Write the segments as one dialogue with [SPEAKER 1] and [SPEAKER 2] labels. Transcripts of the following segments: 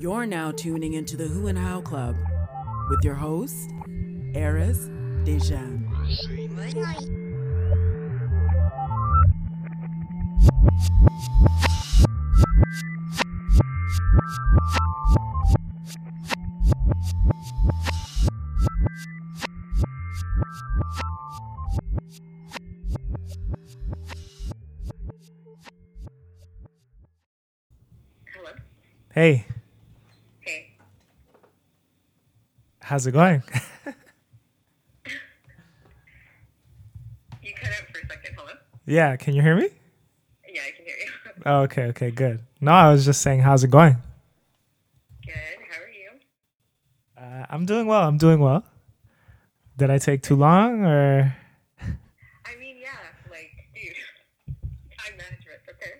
[SPEAKER 1] You're now tuning into the Who and How Club with your host, Eris Dejan.
[SPEAKER 2] Hello.
[SPEAKER 3] Hey,
[SPEAKER 2] Hey.
[SPEAKER 3] How's it going?
[SPEAKER 2] You cut out for a second. Hello.
[SPEAKER 3] yeah, can you hear me?
[SPEAKER 2] Yeah, I can hear you.
[SPEAKER 3] Oh, okay, okay, good. No, I was just saying, how's it going?
[SPEAKER 2] Good. How are you?
[SPEAKER 3] Uh, I'm doing well. I'm doing well. Did I take too long or?
[SPEAKER 2] I mean, yeah, like, dude, time management, okay?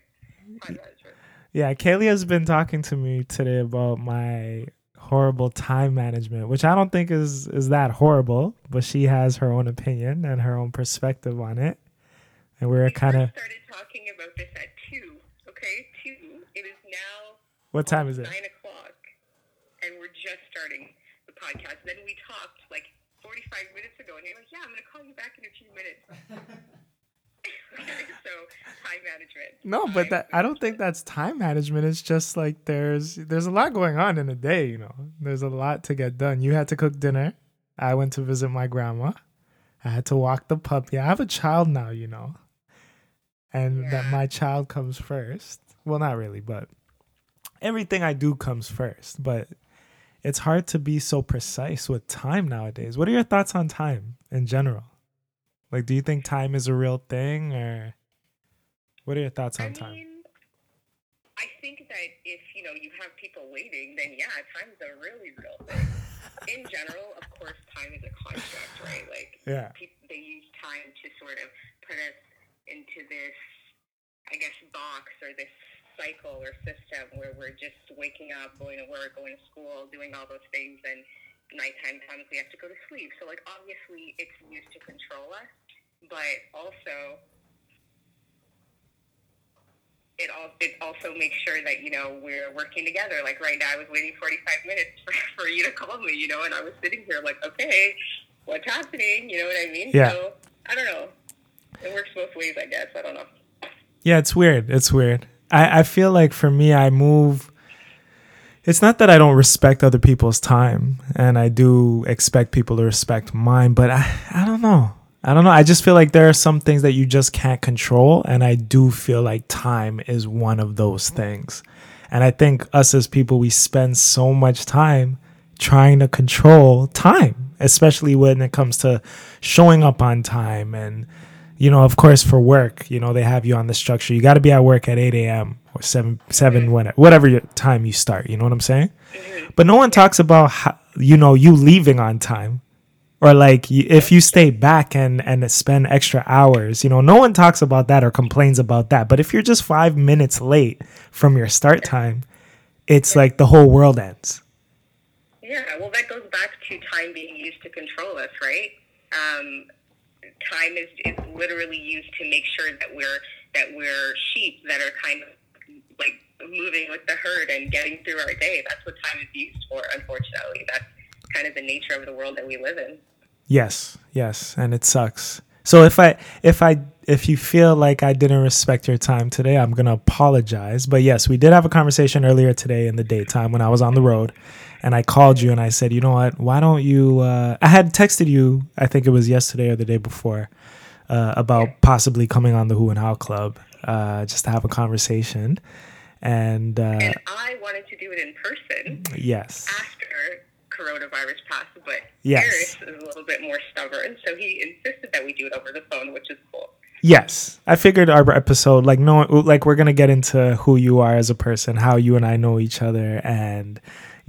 [SPEAKER 2] Time management.
[SPEAKER 3] Yeah, Kailia has been talking to me today about my horrible time management, which I don't think is is that horrible, but she has her own opinion and her own perspective on it. And we we're kind of
[SPEAKER 2] started talking about this at two. Okay, two. It is now
[SPEAKER 3] what time is it?
[SPEAKER 2] nine o'clock, and we're just starting the podcast. Then we talked like forty-five minutes ago, and you're like, "Yeah, I'm going to call you back in a few minutes." okay, so time management.
[SPEAKER 3] No, but that I don't think that's time management. It's just like there's there's a lot going on in a day, you know. There's a lot to get done. You had to cook dinner. I went to visit my grandma. I had to walk the puppy. I have a child now, you know. And that my child comes first. Well, not really, but everything I do comes first. But it's hard to be so precise with time nowadays. What are your thoughts on time in general? Like do you think time is a real thing or what are your thoughts on
[SPEAKER 2] I
[SPEAKER 3] time?
[SPEAKER 2] mean, I think that if you know you have people waiting, then yeah, time's a really real thing. In general, of course, time is a construct, right? Like
[SPEAKER 3] Yeah.
[SPEAKER 2] people, they use time to sort of put us into this, I guess, box or this cycle or system where we're just waking up, going to work, going to school, doing all those things, and nighttime comes, we have to go to sleep. So, like, obviously, it's used to control us, but also it all it also makes sure that you know we're working together. Like right now, I was waiting 45 minutes for, for you to call me, you know, and I was sitting here like, okay, what's happening? You know what I mean?
[SPEAKER 3] Yeah.
[SPEAKER 2] So I don't know. It works both ways, I guess. I don't know.
[SPEAKER 3] Yeah, it's weird. It's weird. I, I feel like for me, I move. It's not that I don't respect other people's time, and I do expect people to respect mine, but I, I don't know. I don't know. I just feel like there are some things that you just can't control, and I do feel like time is one of those things. And I think us as people, we spend so much time trying to control time, especially when it comes to showing up on time and you know, of course, for work, you know, they have you on the structure. You got to be at work at 8 a.m. or 7, 7 mm-hmm. when, whatever your time you start. You know what I'm saying? But no one talks about, how, you know, you leaving on time or like if you stay back and, and spend extra hours, you know, no one talks about that or complains about that. But if you're just five minutes late from your start time, it's like the whole world ends.
[SPEAKER 2] Yeah, well, that goes back to time being used to control us, right? Um, time is, is literally used to make sure that we're that we're sheep that are kind of like moving with the herd and getting through our day. That's what time is used for. Unfortunately, that's kind of the nature of the world that we live in.
[SPEAKER 3] Yes, yes, and it sucks. So if I if I if you feel like I didn't respect your time today, I'm gonna apologize. But yes, we did have a conversation earlier today in the daytime when I was on the road, and I called you and I said, you know what? Why don't you? Uh, I had texted you. I think it was yesterday or the day before uh, about possibly coming on the Who and How Club uh, just to have a conversation. And uh,
[SPEAKER 2] And I wanted to do it in person
[SPEAKER 3] yes,
[SPEAKER 2] after coronavirus pass, but
[SPEAKER 3] Yes.
[SPEAKER 2] Harris is a little bit more stubborn, so he insisted that we do it over the phone, which is cool.
[SPEAKER 3] Yes, I figured our episode, like no, like we're gonna get into who you are as a person, how you and I know each other, and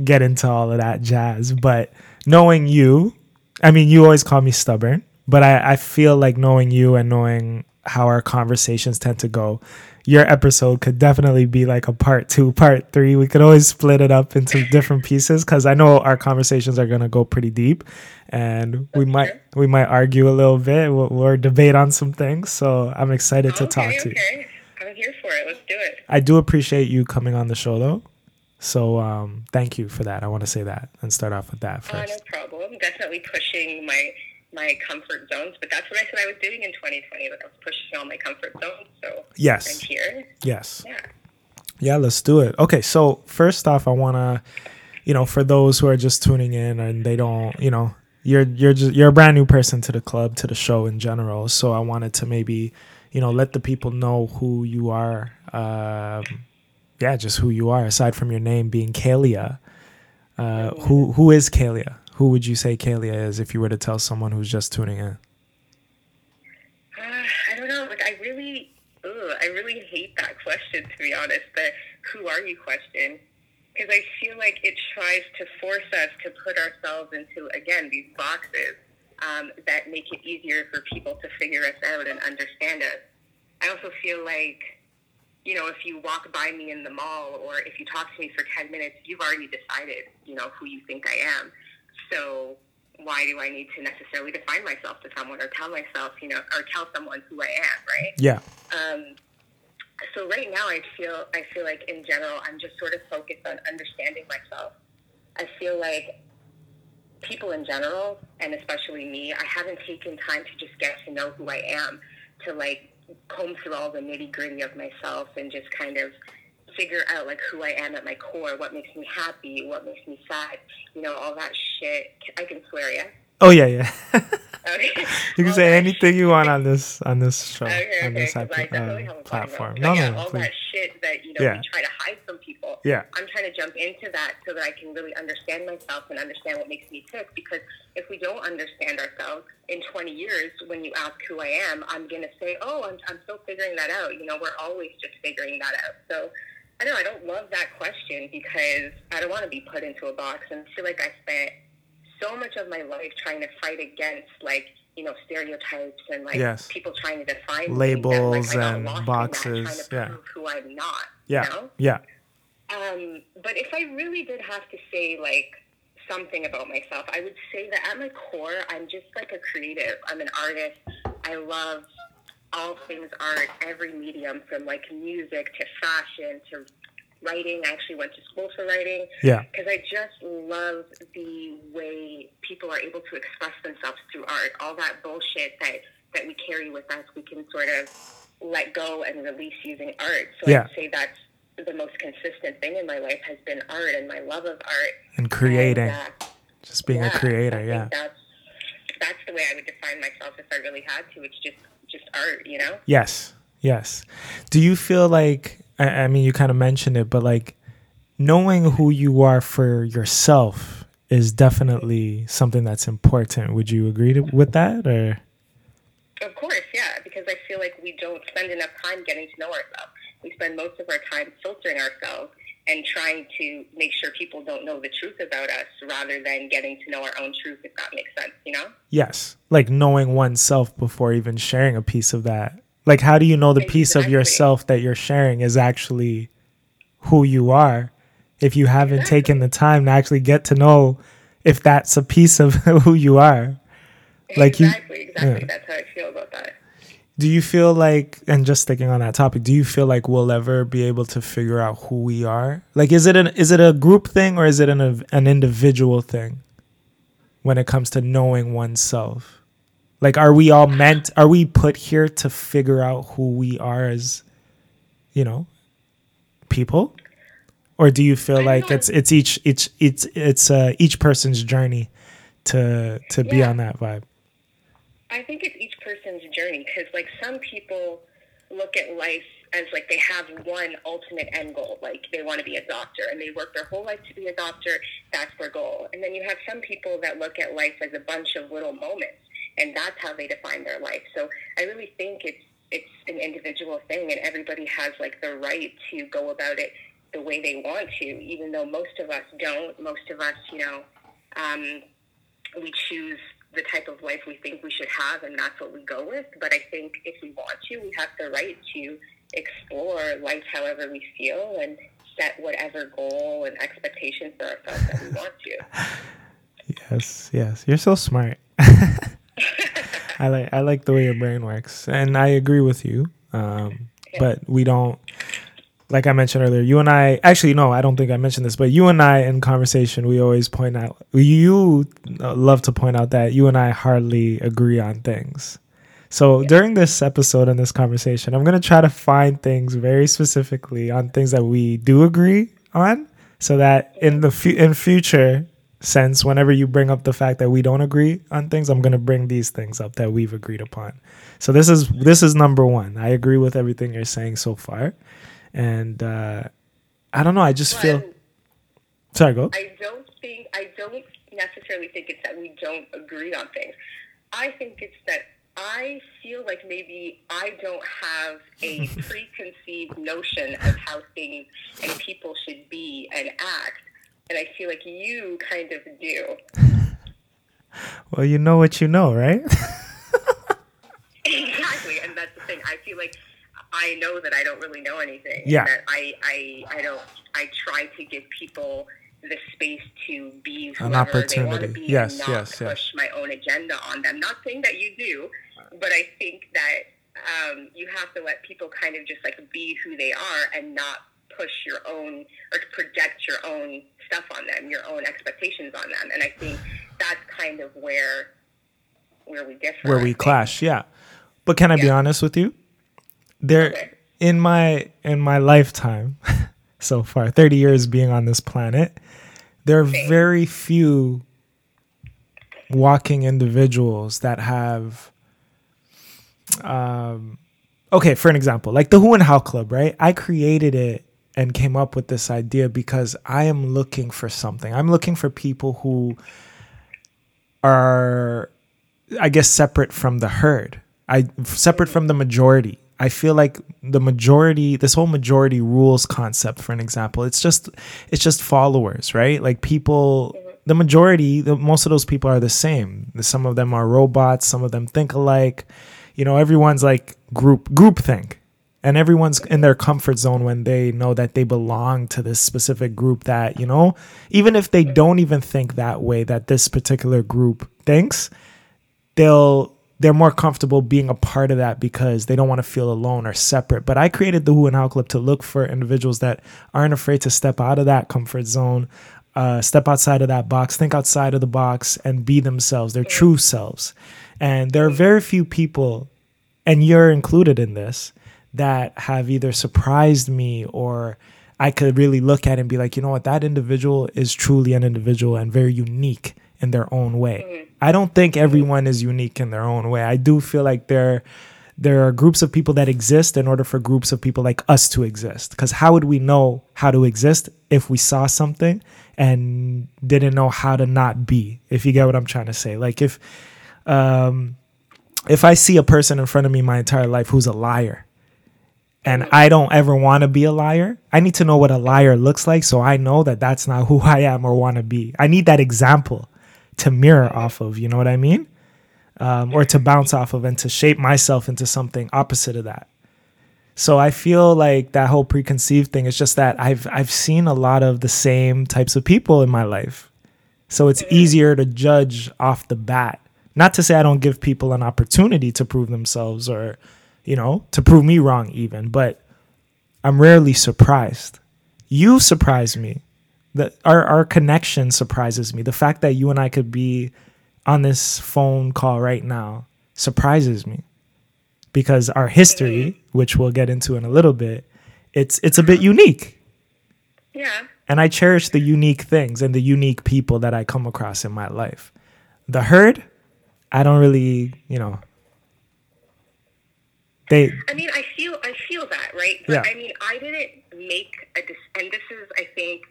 [SPEAKER 3] get into all of that jazz. But knowing you, I mean, you always call me stubborn, but I, I feel like knowing you and knowing how our conversations tend to go, your episode could definitely be like a part two, part three. We could always split it up into different pieces because I know our conversations are gonna go pretty deep, and we might we might argue a little bit or, or debate on some things. So I'm excited to
[SPEAKER 2] okay,
[SPEAKER 3] talk to you.
[SPEAKER 2] I'm here for it. Let's do it.
[SPEAKER 3] I do appreciate you coming on the show though. So um, thank you for that. I want to say that and start off with that
[SPEAKER 2] Uh, no problem. Definitely pushing my my comfort zones, but that's what I said I was doing in 2020. That I was pushing all my comfort zones. So I'm
[SPEAKER 3] Yes.
[SPEAKER 2] here.
[SPEAKER 3] Yes.
[SPEAKER 2] Yeah.
[SPEAKER 3] Yeah, let's do it. Okay, so first off, I want to, you know, for those who are just tuning in and they don't, you know, you're you're just you're a brand new person to the club, to the show in general. So I wanted to maybe, you know, let the people know who you are. Um, yeah, just who you are. Aside from your name being Kailia, uh, who who is Kailia? Who would you say Kailia is if you were to tell someone who's just tuning in?
[SPEAKER 2] Uh, I don't know. Like I really, ugh, I really hate that question. To be honest, the "Who are you?" question, because I feel like it tries to force us to put ourselves into again these boxes um, that make it easier for people to figure us out and understand us. I also feel like, you know, if you walk by me in the mall or if you talk to me for ten minutes, you've already decided, you know, who you think I am. So why do I need to necessarily define myself to someone or tell myself, you know, or tell someone who I am, right?
[SPEAKER 3] Yeah.
[SPEAKER 2] Um, so right now, I feel I feel like in general, I'm just sort of focused on understanding myself. I feel like people in general, and especially me, I haven't taken time to just get to know who I am, to like comb through all the nitty gritty of myself and just kind of figure out like who I am at my core, what makes me happy, what makes me sad, you know, all that shit. I can swear, yeah.
[SPEAKER 3] Oh yeah, yeah.
[SPEAKER 2] Okay.
[SPEAKER 3] you can
[SPEAKER 2] All
[SPEAKER 3] say anything you want on this on this show
[SPEAKER 2] Okay,
[SPEAKER 3] on
[SPEAKER 2] okay,
[SPEAKER 3] this
[SPEAKER 2] 'cause I
[SPEAKER 3] app-
[SPEAKER 2] definitely
[SPEAKER 3] uh,
[SPEAKER 2] a
[SPEAKER 3] platform. No,
[SPEAKER 2] yeah,
[SPEAKER 3] no,
[SPEAKER 2] all
[SPEAKER 3] please.
[SPEAKER 2] that shit that you know
[SPEAKER 3] Yeah.
[SPEAKER 2] we try to hide from people.
[SPEAKER 3] Yeah.
[SPEAKER 2] I'm trying to jump into that so that I can really understand myself and understand what makes me tick. Because if we don't understand ourselves in 20 years, when you ask who I am, I'm gonna say, oh, I'm, I'm still figuring that out. You know, we're always just figuring that out. So. I know I don't love that question because I don't want to be put into a box, and I feel like I spent so much of my life trying to fight against like you know stereotypes and like
[SPEAKER 3] Yes.
[SPEAKER 2] people trying to define
[SPEAKER 3] Labels
[SPEAKER 2] that, like,
[SPEAKER 3] and boxes,
[SPEAKER 2] trying to
[SPEAKER 3] yeah.
[SPEAKER 2] who I'm not.
[SPEAKER 3] Yeah,
[SPEAKER 2] You know?
[SPEAKER 3] yeah,
[SPEAKER 2] Um, but if I really did have to say like something about myself, I would say that at my core, I'm just like a creative. I'm an artist. I love all things art, every medium, from like music to fashion to writing. I actually went to school for writing
[SPEAKER 3] yeah,
[SPEAKER 2] because I just love the way people are able to express themselves through art. All that bullshit that that we carry with us, we can sort of let go and release using art. So
[SPEAKER 3] Yeah.
[SPEAKER 2] I'd say that's the most consistent thing in my life has been art and my love of art.
[SPEAKER 3] and creating,
[SPEAKER 2] And, uh,
[SPEAKER 3] just being a creator.
[SPEAKER 2] I think
[SPEAKER 3] Yeah,
[SPEAKER 2] that's that's the way I would define myself if I really had to. It's just just art, you know.
[SPEAKER 3] yes, yes. Do you feel like? I, I mean, you kind of mentioned it, but like knowing who you are for yourself is definitely something that's important. Would you agree to, with that, or?
[SPEAKER 2] Of course, yeah, because I feel like we don't spend enough time getting to know ourselves. We spend most of our time filtering ourselves and trying to make sure people don't know the truth about us rather than getting to know our own truth, if that makes sense, you know?
[SPEAKER 3] Yes, like knowing oneself before even sharing a piece of that. Like, how do you know the piece of yourself that you're sharing is actually who you are if you haven't taken the time to actually get to know if that's a piece of who you are? Like you-
[SPEAKER 2] exactly, exactly.
[SPEAKER 3] yeah.
[SPEAKER 2] That's how I feel.
[SPEAKER 3] Do you feel like, and just sticking on that topic, do you feel like we'll ever be able to figure out who we are? Like, is it an is it a group thing or is it an an individual thing when it comes to knowing oneself? Like, are we all meant? Are we put here to figure out who we are as, you know, people, or do you feel like it's it's each each it's it's uh, each person's journey to to be on that vibe?
[SPEAKER 2] I think it's each person's journey because, like, some people look at life as like they have one ultimate end goal, like they want to be a doctor and they work their whole life to be a doctor. That's their goal. And then you have some people that look at life as a bunch of little moments, and that's how they define their life. So I really think it's it's an individual thing, and everybody has like the right to go about it the way they want to, even though most of us don't. Most of us, you know. Um, we choose the type of life we think we should have, and that's what we go with. But I think if we want to, we have the right to explore life however we feel and set whatever goal and expectation for ourselves that we want to.
[SPEAKER 3] Yes, yes. You're so smart. I like I like the way your brain works, and I agree with you. Um, but we don't like I mentioned earlier, you and I actually no, I don't think I mentioned this, but you and I in conversation, we always point out you uh, love to point out that you and I hardly agree on things. So during this episode and this conversation, I'm gonna try to find things very specifically on things that we do agree on, so that in the fu- in future sense, whenever you bring up the fact that we don't agree on things, I'm gonna bring these things up that we've agreed upon. So this is this is number one. I agree with everything you're saying so far, and uh, I don't know. I just feel. Sorry, go.
[SPEAKER 2] I don't think I don't necessarily think it's that we don't agree on things. I think it's that I feel like maybe I don't have a preconceived notion of how things and people should be and act, and I feel like you kind of do.
[SPEAKER 3] Well, you know what you know, right?
[SPEAKER 2] exactly, and that's the thing. I feel like I know that I don't really know anything.
[SPEAKER 3] Yeah.
[SPEAKER 2] That I, I, I don't. I try to give people the space to be whoever they want to
[SPEAKER 3] opportunity.
[SPEAKER 2] be
[SPEAKER 3] Yes,
[SPEAKER 2] not
[SPEAKER 3] yes,
[SPEAKER 2] push
[SPEAKER 3] yes.
[SPEAKER 2] my own agenda on them. Not saying that you do, but I think that um, you have to let people kind of just like be who they are and not push your own or project your own stuff on them, your own expectations on them. And I think that's kind of where where we differ.
[SPEAKER 3] Where we clash, yeah. But can I be honest with you? There,
[SPEAKER 2] Okay.
[SPEAKER 3] in my in my lifetime, so far, 30 years being on this planet, there are very few walking individuals that have um okay for an example like the who and how club right? I created it and came up with this idea because i am looking for something. I'm looking for people who are i guess separate from the herd. I separate from the majority i feel like the majority this whole majority rules concept for an example it's just it's just followers right? Like people the majority the, most of those people are the same. Some of them are robots some of them think alike. You know everyone's like group group think and everyone's in their comfort zone when they know that they belong to this specific group that you know even if they don't even think that way that this particular group thinks they'll they're more comfortable being a part of that because they don't want to feel alone or separate. But I created the Who and How Club to look for individuals that aren't afraid to step out of that comfort zone, uh, step outside of that box, think outside of the box, and be themselves, their true selves. And there are very few people, and you're included in this, that have either surprised me or I could really look at and be like, you know what, that individual is truly an individual and very unique in their own way. I don't think everyone is unique in their own way. I do feel like there there are groups of people that exist in order for groups of people like us to exist. Because how would we know how to exist if we saw something and didn't know how to not be? If you get what I'm trying to say. Like if um if I see a person in front of me my entire life who's a liar, and I don't ever want to be a liar, I need to know what a liar looks like so I know that that's not who I am or want to be. I need that example to mirror off of, you know what I mean? Um, or to bounce off of and to shape myself into something opposite of that. So I feel like that whole preconceived thing is just that I've I've seen a lot of the same types of people in my life. So it's easier to judge off the bat. Not to say I don't give people an opportunity to prove themselves or, you know, to prove me wrong even, but I'm rarely surprised. You surprise me. That our our connection surprises me. The fact that you and I could be on this phone call right now surprises me. Because our history, mm-hmm. which we'll get into in a little bit, it's it's a bit unique.
[SPEAKER 2] Yeah.
[SPEAKER 3] And I cherish the unique things and the unique people that I come across in my life. The herd, I don't really, you know. They
[SPEAKER 2] I mean, I feel I feel that, right? But
[SPEAKER 3] Yeah.
[SPEAKER 2] I mean, I didn't make a dis- and this is, I think,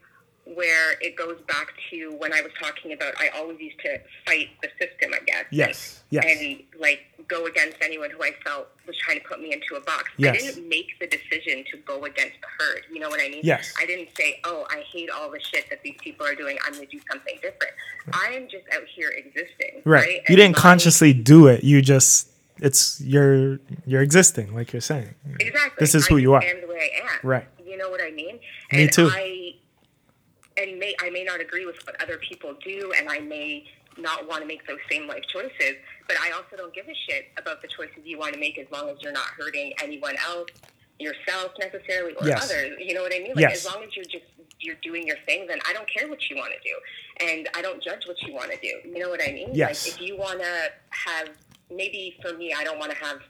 [SPEAKER 2] where it goes back to when I was talking about I always used to fight the system, I guess.
[SPEAKER 3] Yes, yes.
[SPEAKER 2] And like go against anyone who I felt was trying to put me into a box.
[SPEAKER 3] Yes.
[SPEAKER 2] I didn't make the decision to go against the herd. You know what I mean?
[SPEAKER 3] Yes.
[SPEAKER 2] I didn't say, oh, I hate all the shit that these people are doing. I'm going to do something different. I am just out here existing.
[SPEAKER 3] right.
[SPEAKER 2] Right.
[SPEAKER 3] You didn't
[SPEAKER 2] my-
[SPEAKER 3] consciously do it. You just it's you're you're existing, like you're saying.
[SPEAKER 2] Exactly.
[SPEAKER 3] This is
[SPEAKER 2] I
[SPEAKER 3] who you are.
[SPEAKER 2] just am the way I am.
[SPEAKER 3] Right.
[SPEAKER 2] You know what I mean?
[SPEAKER 3] Me
[SPEAKER 2] and
[SPEAKER 3] too.
[SPEAKER 2] I and may I may not agree with what other people do, and I may not want to make those same life choices. But I also don't give a shit about the choices you want to make as long as you're not hurting anyone else yourself necessarily or
[SPEAKER 3] Yes.
[SPEAKER 2] others. You know what I mean? Like
[SPEAKER 3] Yes.
[SPEAKER 2] as long as you're just you're doing your thing, then I don't care what you want to do, and I don't judge what you want to do. You know what I mean?
[SPEAKER 3] Yes.
[SPEAKER 2] Like if you want to have, maybe for me, I don't want to have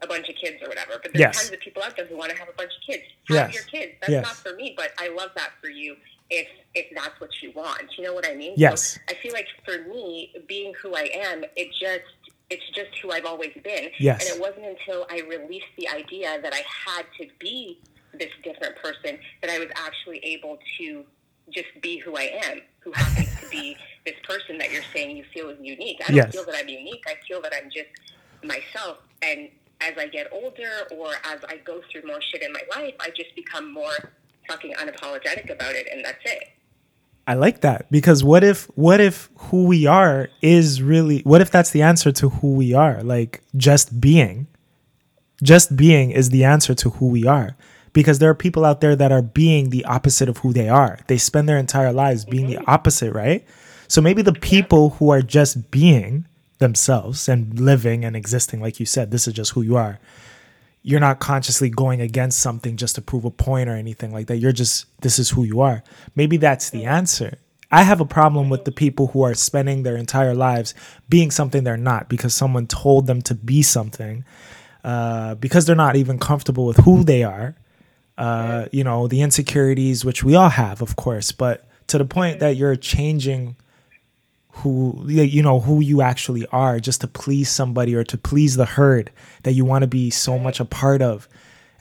[SPEAKER 2] a bunch of kids or whatever. But there's
[SPEAKER 3] Yes.
[SPEAKER 2] tons of people out there who want to have a bunch of kids. Have
[SPEAKER 3] Yes.
[SPEAKER 2] your kids. That's
[SPEAKER 3] Yes.
[SPEAKER 2] not for me, but I love that for you if if that's what you want. You know what I mean?
[SPEAKER 3] Yes.
[SPEAKER 2] So I feel like for me, being who I am, it just it's just who I've always been.
[SPEAKER 3] Yes.
[SPEAKER 2] And it wasn't until I released the idea that I had to be this different person that I was actually able to just be who I am, who happens to be this person that you're saying you feel is unique. I don't
[SPEAKER 3] Yes.
[SPEAKER 2] feel that I'm unique. I feel that I'm just myself. And as I get older or as I go through more shit in my life, I just become more fucking unapologetic about it, and that's it.
[SPEAKER 3] I like that because what if what if who we are is really what if that's the answer to who we are? Like just being. Just being is the answer to who we are. Because there are people out there that are being the opposite of who they are. They spend their entire lives being the mm-hmm. opposite, right? So maybe the people who are just being themselves and living and existing, like you said, this is just who you are. You're not consciously going against something just to prove a point or anything like that. You're just, this is who you are. Maybe that's the answer. I have a problem with the people who are spending their entire lives being something they're not because someone told them to be something, uh, because they're not even comfortable with who they are. Uh, you know, the insecurities, which we all have, of course, but to the point that you're changing who you know who you actually are just to please somebody or to please the herd that you want to be so much a part of.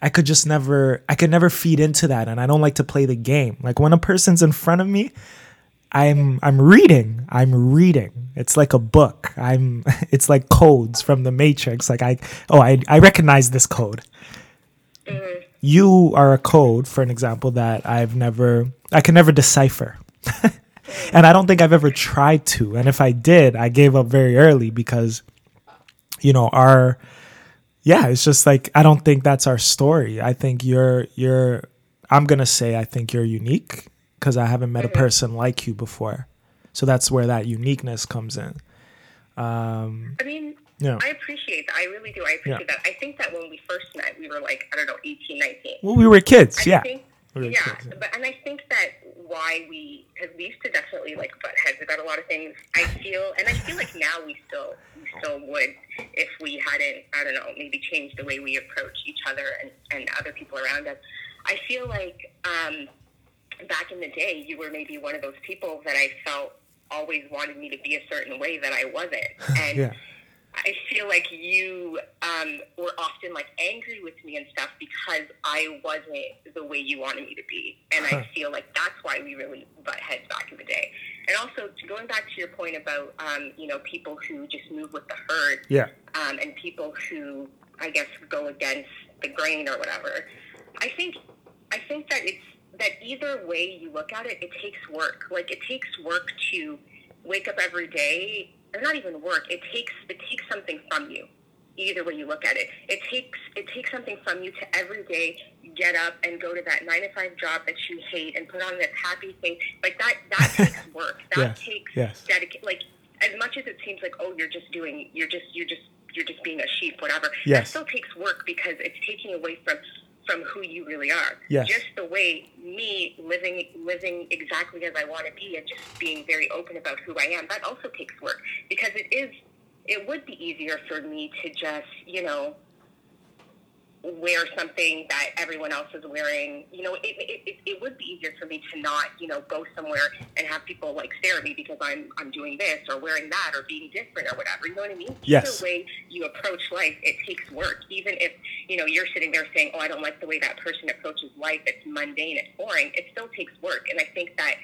[SPEAKER 3] I could just never i could never feed into that and i don't like to play the game. Like when a person's in front of me i'm i'm reading i'm reading. It's like a book. I'm it's like codes from the matrix. Like i oh i, I recognize this code. Mm-hmm. You are a code for an example that i've never i can never decipher and I don't think I've ever tried to. And if I did, I gave up very early because, you know, our, yeah, it's just like I don't think that's our story. I think you're you're. I'm gonna say I think you're unique because I haven't met a person like you before. So that's where that uniqueness comes in. Um,
[SPEAKER 2] I mean,
[SPEAKER 3] Yeah.
[SPEAKER 2] I appreciate that. I really do. I appreciate
[SPEAKER 3] Yeah.
[SPEAKER 2] that. I think that when we first met, we were like, I don't know, 18, 19.
[SPEAKER 3] well, we were kids,
[SPEAKER 2] I
[SPEAKER 3] yeah.
[SPEAKER 2] Think,
[SPEAKER 3] Were
[SPEAKER 2] yeah, but and I think that why we because we used to definitely like butt heads about a lot of things. I feel and I feel like now we still we still would if we hadn't I don't know maybe changed the way we approach each other and and other people around us. I feel like um, back in the day you were maybe one of those people that I felt always wanted me to be a certain way that I wasn't and.
[SPEAKER 3] Yeah.
[SPEAKER 2] I feel like you um, were often like angry with me and stuff because I wasn't the way you wanted me to be, and
[SPEAKER 3] Huh.
[SPEAKER 2] I feel like that's why we really butt heads back in the day. And also going back to your point about um, you know people who just move with the herd,
[SPEAKER 3] Yeah.
[SPEAKER 2] um, and people who I guess go against the grain or whatever. I think I think that it's that either way you look at it, it takes work. Like it takes work to wake up every day, or not even work. It takes it takes something from you. Either way you look at it, it takes it takes something from you to every day get up and go to that nine to five job that you hate and put on this happy thing. Like that that takes work. That
[SPEAKER 3] Yes,
[SPEAKER 2] takes
[SPEAKER 3] yes.
[SPEAKER 2] dedication. Like as much as it seems like oh you're just doing you're just you're just you're just being a sheep whatever. That
[SPEAKER 3] Yes.
[SPEAKER 2] still takes work because it's taking away from from who you really are.
[SPEAKER 3] Yes.
[SPEAKER 2] Just the way me living living exactly as I want to be and just being very open about who I am. That also takes work because it is it would be easier for me to just, you know, wear something that everyone else is wearing. You know, it, it, it, would be easier for me to not, you know, go somewhere and have people like stare at me because I'm I'm doing this or wearing that or being different or whatever. You know what I mean?
[SPEAKER 3] Yes.
[SPEAKER 2] Either way you approach life, it takes work. Even if, you know, you're sitting there saying, Oh, I don't like the way that person approaches life, it's mundane, it's boring, it still takes work. And I think that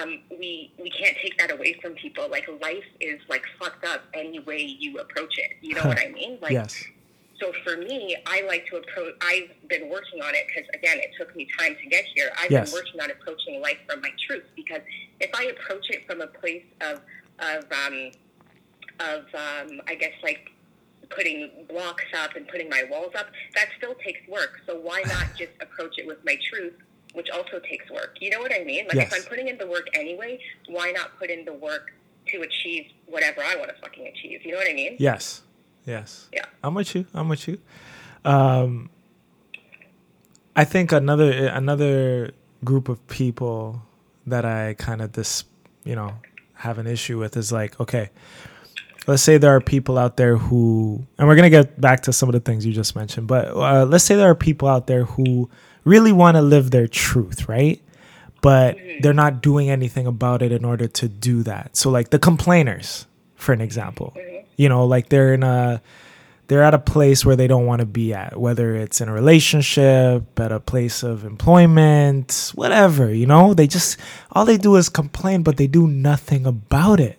[SPEAKER 2] um, we we can't take that away from people. Like life is like fucked up any way you approach it. You know what I mean? Like
[SPEAKER 3] yes.
[SPEAKER 2] So for me, I like to approach. I've been working on it because again, it took me time to get here. I've
[SPEAKER 3] Yes.
[SPEAKER 2] been working on approaching life from my truth because if I approach it from a place of of um, of um, I guess like putting blocks up and putting my walls up, that still takes work. So why not just approach it with my truth, which also takes work? You know what I mean? Like
[SPEAKER 3] Yes.
[SPEAKER 2] if I'm putting in the work anyway, why not put in the work to achieve whatever I want to fucking achieve? You know what I mean?
[SPEAKER 3] Yes. Yes.
[SPEAKER 2] Yeah.
[SPEAKER 3] I'm with you. I'm with you. Um, I think another another group of people that I kind of this you know have an issue with is like okay let's say there are people out there who and we're going to get back to some of the things you just mentioned but uh, let's say there are people out there who really want to live their truth right but they're not doing anything about it in order to do that so like the complainers for an example you know like they're in a they're at a place where they don't want to be at, whether it's in a relationship, at a place of employment, whatever, you know? They just, all they do is complain, but they do nothing about it.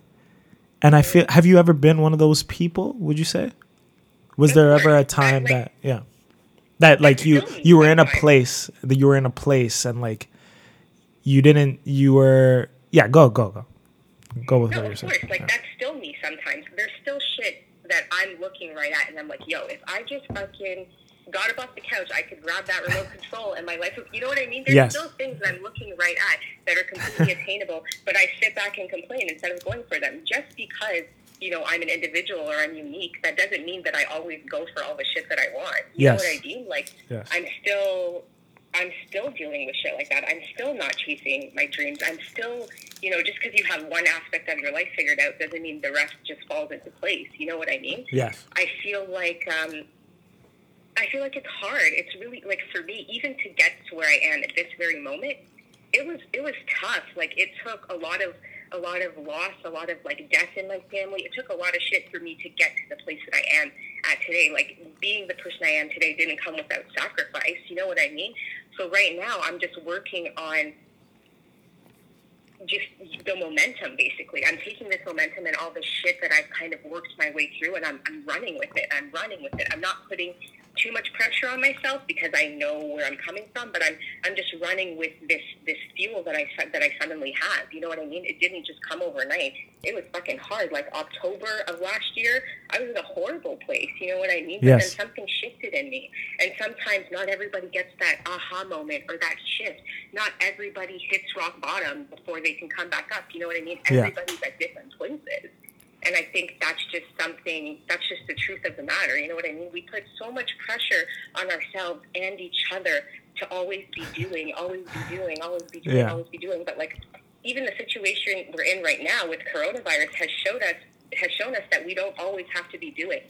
[SPEAKER 3] And I feel, have you ever been one of those people, would you say? Was there ever a time that, yeah, that like you, you were in a place, that you were in a place and like you didn't, you were, yeah, go, go, go. Go with
[SPEAKER 2] No,
[SPEAKER 3] what
[SPEAKER 2] of
[SPEAKER 3] you're saying.
[SPEAKER 2] course. Like
[SPEAKER 3] Yeah.
[SPEAKER 2] that's still me sometimes. There's still shit that I'm looking right at, and I'm like, yo, if I just fucking got up off the couch, I could grab that remote control, and my life. Would, you know what I mean? There's
[SPEAKER 3] Yes.
[SPEAKER 2] still things that I'm looking right at that are completely attainable, but I sit back and complain instead of going for them. Just because you know I'm an individual or I'm unique, that doesn't mean that I always go for all the shit that I want. You
[SPEAKER 3] Yes.
[SPEAKER 2] know what I mean? Like
[SPEAKER 3] Yes.
[SPEAKER 2] I'm still I'm still dealing with shit like that. I'm still not chasing my dreams. I'm still, you know, just because you have one aspect of your life figured out doesn't mean the rest just falls into place. You know what I mean?
[SPEAKER 3] Yes.
[SPEAKER 2] I feel like um, I feel like it's hard. It's really like for me, even to get to where I am at this very moment, it was it was tough. Like it took a lot of a lot of loss, a lot of like death in my family. It took a lot of shit for me to get to the place that I am at today. Like being the person I am today didn't come without sacrifice. You know what I mean? So right now, I'm just working on just the momentum basically. I'm taking this momentum and all the shit that i've kind of worked my way through and i'm, I'm running with it. I'm running with it. I'm not putting too much pressure on myself because i know where i'm coming from but i'm i'm just running with this this fuel that i that i suddenly have you know what i mean it didn't just come overnight it was fucking hard like october of last year i was in a horrible place you know what i mean but
[SPEAKER 3] Yes.
[SPEAKER 2] then something shifted in me and sometimes not everybody gets that aha moment or that shift not everybody hits rock bottom before they can come back up. You know what I mean?
[SPEAKER 3] Yeah.
[SPEAKER 2] Everybody's at different places. And I think that's just something, that's just the truth of the matter. You know what I mean? We put so much pressure on ourselves and each other to always be doing, always be doing, always be doing,
[SPEAKER 3] Yeah.
[SPEAKER 2] always be doing. But like, even the situation we're in right now with coronavirus has showed us, has shown us that we don't always have to be doing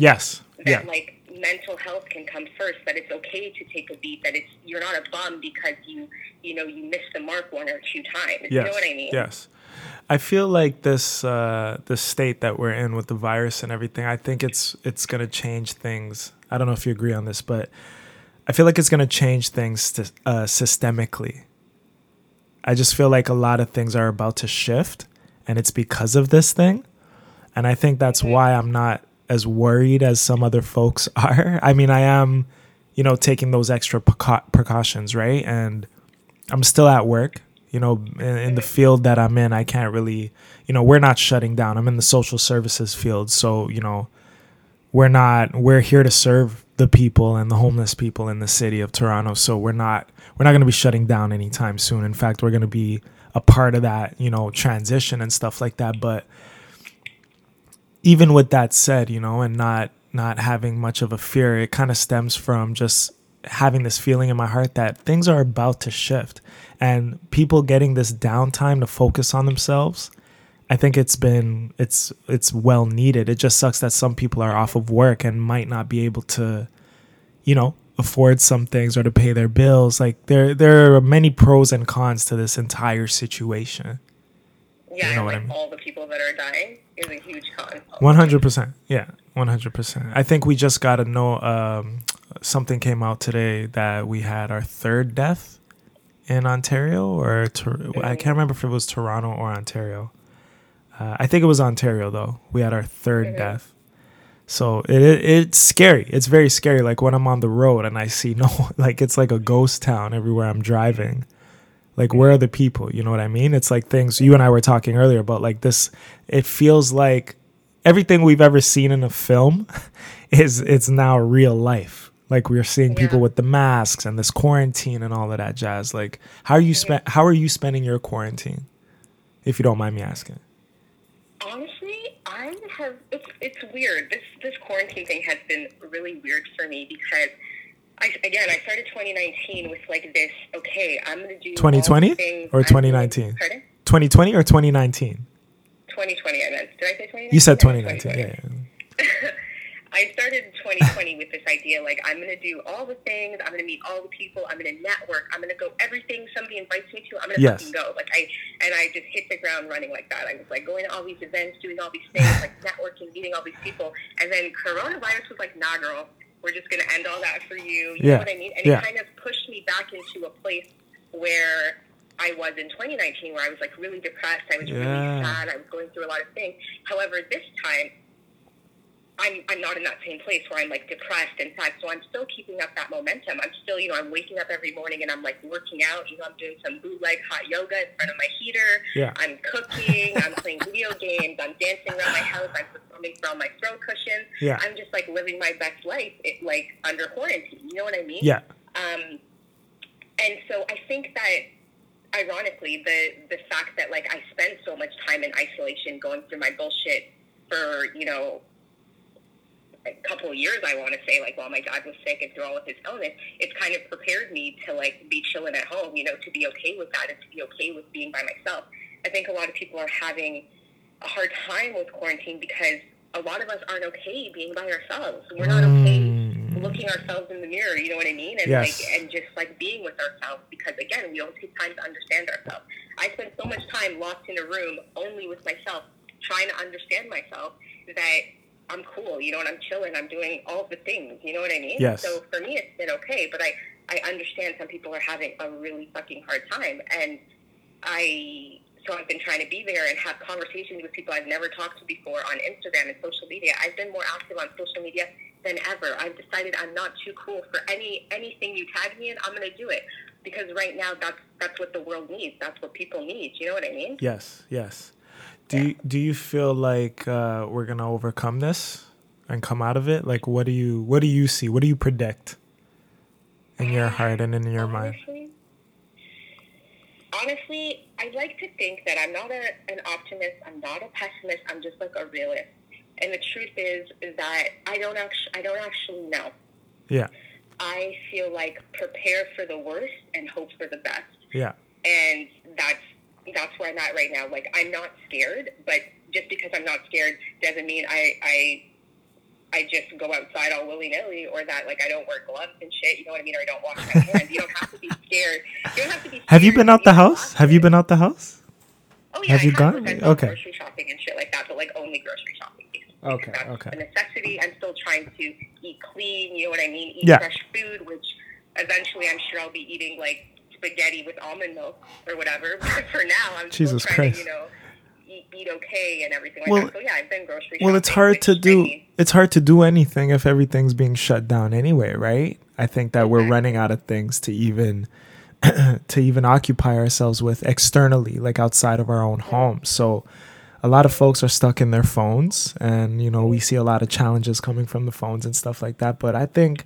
[SPEAKER 3] Yes.
[SPEAKER 2] that
[SPEAKER 3] Yeah.
[SPEAKER 2] like mental health can come first that it's okay to take a beat that it's you're not a bum because you you know you missed the mark one or two times you
[SPEAKER 3] Yes.
[SPEAKER 2] know what i mean
[SPEAKER 3] Yes. I feel like this uh, this state that we're in with the virus and everything. I think it's it's gonna change things. I don't know if you agree on this, but I feel like it's gonna change things st- uh, systemically. I just feel like a lot of things are about to shift, and it's because of this thing. And I think that's why I'm not as worried as some other folks are. I mean, I am, you know, taking those extra precautions, right? And I'm still at work. You know, in, in the field that I'm in, I can't really, you know, we're not shutting down. I'm in the social services field, so you know, we're not. We're here to serve the people and the homeless people in the city of Toronto. So we're not. We're not going to be shutting down anytime soon. In fact, we're going to be a part of that, you know, transition and stuff like that. But even with that said, you know, and not not having much of a fear, it kind of stems from just having this feeling in my heart that things are about to shift and people getting this downtime to focus on themselves. I think it's been it's it's well needed. It just sucks that some people are off of work and might not be able to, you know, afford some things or to pay their bills. Like there there are many pros and cons to this entire situation.
[SPEAKER 2] yeah
[SPEAKER 3] You know
[SPEAKER 2] and
[SPEAKER 3] I mean.
[SPEAKER 2] all the people that are dying is a huge con
[SPEAKER 3] One hundred percent. Yeah, one hundred percent. I think we just got to know. Um, something came out today that we had our third death in Ontario, or Tor- I can't remember if it was Toronto or Ontario. Uh, I think it was Ontario though. We had our 3rd death. So it, it it's scary. It's very scary. Like when I'm on the road and I see no, like it's like a ghost town everywhere I'm driving. Like where are the people? You know what I mean? It's like things you and I were talking earlier about. Like this, it feels like everything we've ever seen in a film is it's now real life. Like we're seeing people
[SPEAKER 2] Yeah.
[SPEAKER 3] with the masks and this quarantine and all of that jazz. Like how are you spend? How are you spending your quarantine? If you don't mind me asking.
[SPEAKER 2] honestly i have it's it's weird this this quarantine thing has been really weird for me because I, again, I started 2019 with like this. Okay, I'm gonna do all
[SPEAKER 3] 2020
[SPEAKER 2] the things
[SPEAKER 3] or 2019?
[SPEAKER 2] Pardon?
[SPEAKER 3] 2020 or 2019?
[SPEAKER 2] 2020. I meant. Did I say 2019?
[SPEAKER 3] You said 2019. Yeah, yeah.
[SPEAKER 2] I started 2020 with this idea like I'm gonna do all the things. I'm gonna meet all the people. I'm gonna network. I'm gonna go everything somebody invites me to. I'm gonna
[SPEAKER 3] Yes.
[SPEAKER 2] fucking go. Like I and I just hit the ground running like that. I was like going to all these events, doing all these things, like networking, meeting all these people. And then coronavirus was like, nah, girl, we're just gonna end all that for you. You
[SPEAKER 3] Yeah.
[SPEAKER 2] know what I mean? And
[SPEAKER 3] Yeah.
[SPEAKER 2] it kind of pushed me back into a place where I was in 2019, where I was like really depressed. I was
[SPEAKER 3] Yeah.
[SPEAKER 2] really sad. I was going through a lot of things. However, this time I'm, I'm not in that same place where I'm like depressed and sad. So I'm still keeping up that momentum. I'm still, you know, I'm waking up every morning and I'm like working out. You know, I'm doing some bootleg hot yoga in front of my heater.
[SPEAKER 3] Yeah.
[SPEAKER 2] I'm cooking. I'm playing video games. I'm dancing around my house. I'm performing from my throw cushions.
[SPEAKER 3] Yeah.
[SPEAKER 2] I'm just like living my best life, it, like under quarantine. You know what I mean?
[SPEAKER 3] Yeah.
[SPEAKER 2] Um, and so I think that, ironically, the the fact that like I spend so much time in isolation, going through my bullshit for you know couple of years, I want to say, like while my dad was sick and through all of his illness, it's kind of prepared me to like be chilling at home, you know, to be okay with that and to be okay with being by myself. I think a lot of people are having a hard time with quarantine because a lot of us aren't okay being by ourselves. We're not okay
[SPEAKER 3] Mm.
[SPEAKER 2] looking ourselves in the mirror, you know what I mean? And
[SPEAKER 3] Yes.
[SPEAKER 2] like and just like being with ourselves because again, we don't take time to understand ourselves. I spend so much time locked in a room only with myself, trying to understand myself that I'm cool, you know, and I'm chilling, I'm doing all the things, you know what I mean?
[SPEAKER 3] Yes.
[SPEAKER 2] So for me it's been okay, but I I understand some people are having a really fucking hard time and I so I've been trying to be there and have conversations with people I've never talked to before on Instagram and social media. I've been more active on social media than ever. I've decided I'm not too cool for any anything you tag me in. I'm going to do it because right now that's that's what the world needs. That's what people need. You know what I mean?
[SPEAKER 3] Yes, yes. Do you, do you feel like uh, we're gonna overcome this and come out of it? Like, what do you what do you see? What do you predict in your heart and in your mind?
[SPEAKER 2] Honestly, honestly, I like to think that I'm not a, an optimist. I'm not a pessimist. I'm just like a realist. And the truth is, is that I don't actually, I don't actually know.
[SPEAKER 3] Yeah,
[SPEAKER 2] I feel like prepare for the worst and hope for the best.
[SPEAKER 3] yeah,
[SPEAKER 2] And that's that's where I'm at right now. Like I'm not scared, but just because I'm not scared doesn't mean I I I just go outside all willy nilly or that like I don't wear gloves and shit. You know what I mean? Or I don't wash my hands. You don't have to be scared. You don't have to be.
[SPEAKER 3] Have you been out the house? Have you been out the house?
[SPEAKER 2] Oh yeah,
[SPEAKER 3] have
[SPEAKER 2] I
[SPEAKER 3] you
[SPEAKER 2] have
[SPEAKER 3] gone? Okay.
[SPEAKER 2] Grocery shopping and shit like that, but like only grocery shopping.
[SPEAKER 3] Okay,
[SPEAKER 2] That's
[SPEAKER 3] okay.
[SPEAKER 2] A necessity. I'm still trying to eat clean. You know what I mean? Eat
[SPEAKER 3] Yeah.
[SPEAKER 2] fresh food, which eventually I'm sure I'll be eating like spaghetti with almond milk or whatever. But for now, I'm
[SPEAKER 3] Jesus
[SPEAKER 2] still trying
[SPEAKER 3] Christ.
[SPEAKER 2] to, you know, eat, eat okay and everything like
[SPEAKER 3] Well-
[SPEAKER 2] that. So yeah, I've been grocery shopping.
[SPEAKER 3] Well, it's hard to do. It's hard to do anything if everything's being shut down anyway, right? I think that we're mm-hmm. running out of things to even to even occupy ourselves with externally, like outside of our own mm-hmm. home. So a lot of folks are stuck in their phones and you know, we mm-hmm. see a lot of challenges coming from the phones and stuff like that, but I think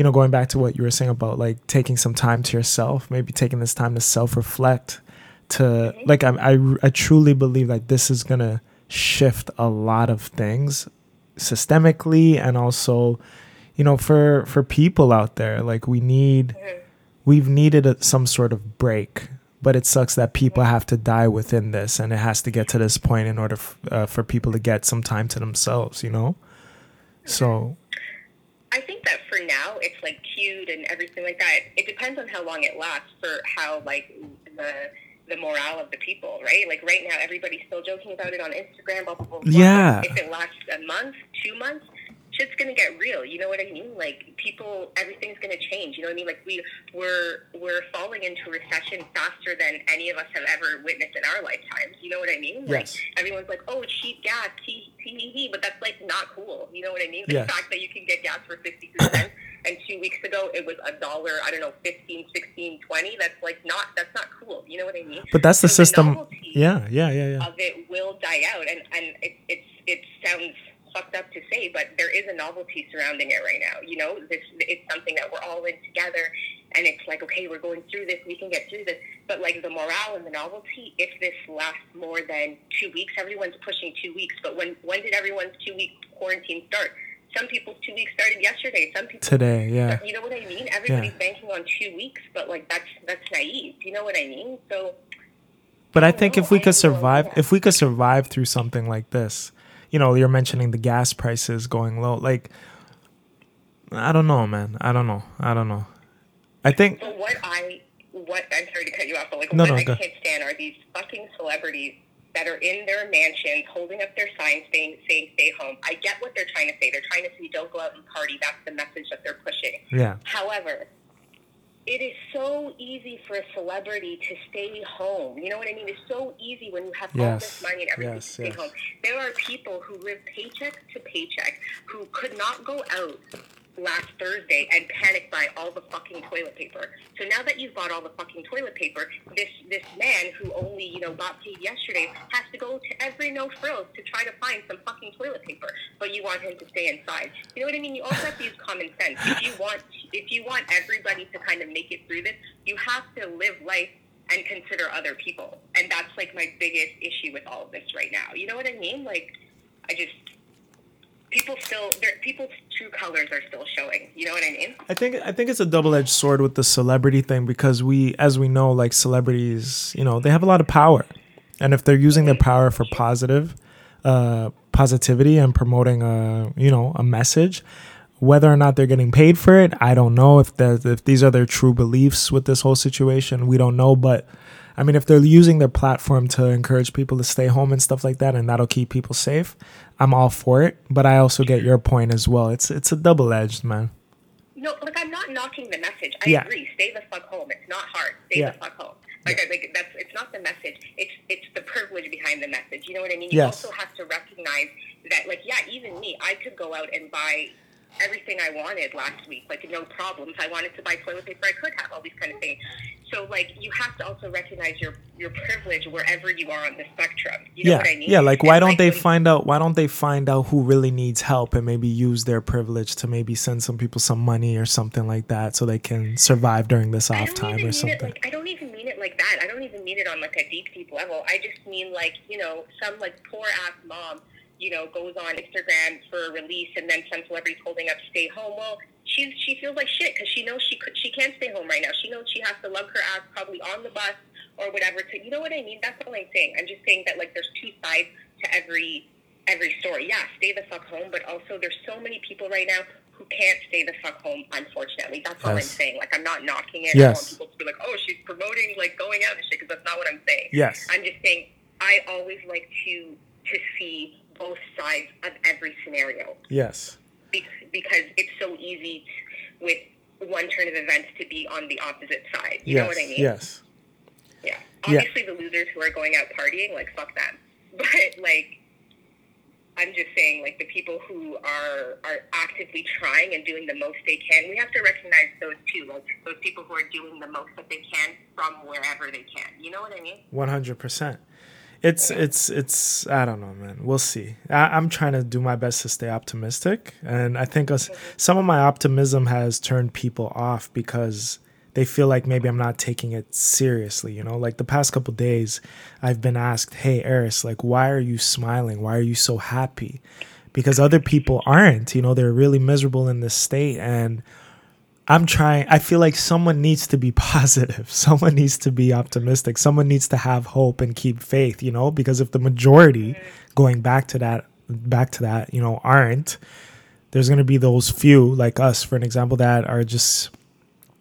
[SPEAKER 3] you know, going back to what you were saying about like taking some time to yourself, maybe taking this time to self-reflect to like I, I I truly believe like this is gonna shift a lot of things systemically and also you know for for people out there. Like we need we've needed a, some sort of break but it sucks that people have to die within this and it has to get to this point in order f- uh, for people to get some time to themselves you know? So
[SPEAKER 2] I think that for now it's like cute and everything like that. It depends on how long it lasts for how like the the morale of the people, right? Like right now everybody's still joking about it on Instagram, blah blah blah. blah.
[SPEAKER 3] Yeah.
[SPEAKER 2] If it lasts a month, two months, shit's gonna get real. You know what I mean? Like people everything's gonna change. You know what I mean? Like we we're we're falling into recession faster than any of us have ever witnessed in our lifetimes. You know what I mean?
[SPEAKER 3] Yes.
[SPEAKER 2] Everyone's like, Oh, cheap gas, tee hee hee but that's like not cool. You know what I mean? The
[SPEAKER 3] Yes.
[SPEAKER 2] fact that you can get gas for 53 cents and two weeks ago it was a dollar i don't know 15 16 20 that's like not that's not cool you know what i mean
[SPEAKER 3] but that's the
[SPEAKER 2] So
[SPEAKER 3] system
[SPEAKER 2] novelty
[SPEAKER 3] yeah yeah yeah yeah
[SPEAKER 2] of it will die out and and it, it's it sounds fucked up to say but there is a novelty surrounding it right now you know this it's something that we're all in together and it's like okay we're going through this we can get through this but like the morale and the novelty if this lasts more than two weeks everyone's pushing two weeks but when when did everyone's two week quarantine start Some people's two weeks started yesterday. Some people
[SPEAKER 3] today. Yeah,
[SPEAKER 2] You know what I mean? Everybody's banking on two weeks, but like that's that's naive. You know what I mean? So
[SPEAKER 3] but I think
[SPEAKER 2] know.
[SPEAKER 3] if we
[SPEAKER 2] I
[SPEAKER 3] could survive, if we could survive through something like this, you know, you're mentioning the gas prices going low. Like, I don't know, man. I don't know. I don't know. I think
[SPEAKER 2] But what I, what I'm sorry to cut you off, but like
[SPEAKER 3] No,
[SPEAKER 2] what
[SPEAKER 3] no,
[SPEAKER 2] I
[SPEAKER 3] go.
[SPEAKER 2] can't stand are these fucking celebrities that are in their mansions holding up their signs saying, saying "Stay home." I get what they're trying to say. They're trying to say, "Don't go out and party." That's the message that they're pushing.
[SPEAKER 3] yeah,
[SPEAKER 2] However, it is so easy for a celebrity to stay home. You know what I mean? It's so easy when you have all
[SPEAKER 3] Yes,
[SPEAKER 2] this money and everything
[SPEAKER 3] yes,
[SPEAKER 2] to stay
[SPEAKER 3] yes.
[SPEAKER 2] home. There are people who live paycheck to paycheck who could not go out last Thursday and panic buy all the fucking toilet paper. So now that you've bought all the fucking toilet paper, this this man who only, you know, got paid yesterday has to go to every no frills to try to find some fucking toilet paper. But you want him to stay inside. You know what I mean? You also have to use common sense. If you want if you want everybody to kind of make it through this, you have to live life and consider other people. And that's like my biggest issue with all of this right now. You know what I mean? Like I just people still people's true colors are still showing. You know what I mean?
[SPEAKER 3] I think I think it's a double edged sword with the celebrity thing because we, as we know, like celebrities, you know, they have a lot of power, and if they're using their power for positive, uh, positivity and promoting a, you know, a message, whether or not they're getting paid for it, I don't know. If the if these are their true beliefs with this whole situation, we don't know. But I mean, if they're using their platform to encourage people to stay home and stuff like that, and that'll keep people safe, I'm all for it. But I also get your point as well. It's it's a double edged man.
[SPEAKER 2] No, like I'm not knocking the message. I
[SPEAKER 3] Yeah.
[SPEAKER 2] agree. Stay the fuck home. It's not hard. Stay
[SPEAKER 3] Yeah.
[SPEAKER 2] the fuck home. Like, I, like that's it's not the message. It's it's the privilege behind the message. You know what I mean? You
[SPEAKER 3] Yes.
[SPEAKER 2] also have to recognize that, like, yeah, even me, I could go out and buy everything I wanted last week, like no problem. If I wanted to buy toilet paper, I could have all these kind of things. So, like, you have to also recognize your your privilege wherever you are on the spectrum. You know
[SPEAKER 3] yeah,
[SPEAKER 2] what I mean?
[SPEAKER 3] yeah. Like, why
[SPEAKER 2] And,
[SPEAKER 3] don't they find out? Why don't they find out who really needs help and maybe use their privilege to maybe send some people some money or something like that, so they can survive during this off time or something.
[SPEAKER 2] It like, I don't even mean it like that. I don't even mean it on like a deep, deep level. I just mean like you know some like poor ass mom, you know, goes on Instagram for a release and then some celebrity's holding up stay home. Well, she's she feels like shit because she knows she could she can't stay home right now. She knows she has to lug her ass probably on the bus or whatever. To you know what I mean? That's all I'm saying. I'm just saying that like there's two sides to every every story. Yeah, stay the fuck home, but also there's so many people right now who can't stay the fuck home. Unfortunately, that's all I'm saying. Like I'm not knocking it. I don't want
[SPEAKER 3] Yes.
[SPEAKER 2] people to be like, oh, she's promoting like going out and shit, because that's not what I'm saying.
[SPEAKER 3] Yes.
[SPEAKER 2] I'm just saying I always like to to see both sides of every scenario
[SPEAKER 3] Yes.
[SPEAKER 2] be- because it's so easy t- with one turn of events to be on the opposite side. You
[SPEAKER 3] yes.
[SPEAKER 2] know what I mean?
[SPEAKER 3] Yes.
[SPEAKER 2] Yeah.
[SPEAKER 3] Yeah.
[SPEAKER 2] Obviously, the losers who are going out partying, like fuck them. But like, I'm just saying, like the people who are are actively trying and doing the most they can, we have to recognize those too. Like those people who are doing the most that they can from wherever they can. You know what I mean?
[SPEAKER 3] One hundred percent. It's it's it's I don't know, man. We'll see. I, I'm trying to do my best to stay optimistic, and I think us, some of my optimism has turned people off because they feel like maybe I'm not taking it seriously. You know, like the past couple days, I've been asked, "Hey, Eris, like, why are you smiling? Why are you so happy?" Because other people aren't. You know, they're really miserable in this state, and I'm trying. I feel like someone needs to be positive. Someone needs to be optimistic. Someone needs to have hope and keep faith, you know, because if the majority going back to that back to that, you know, aren't, there's going to be those few like us for an example that are just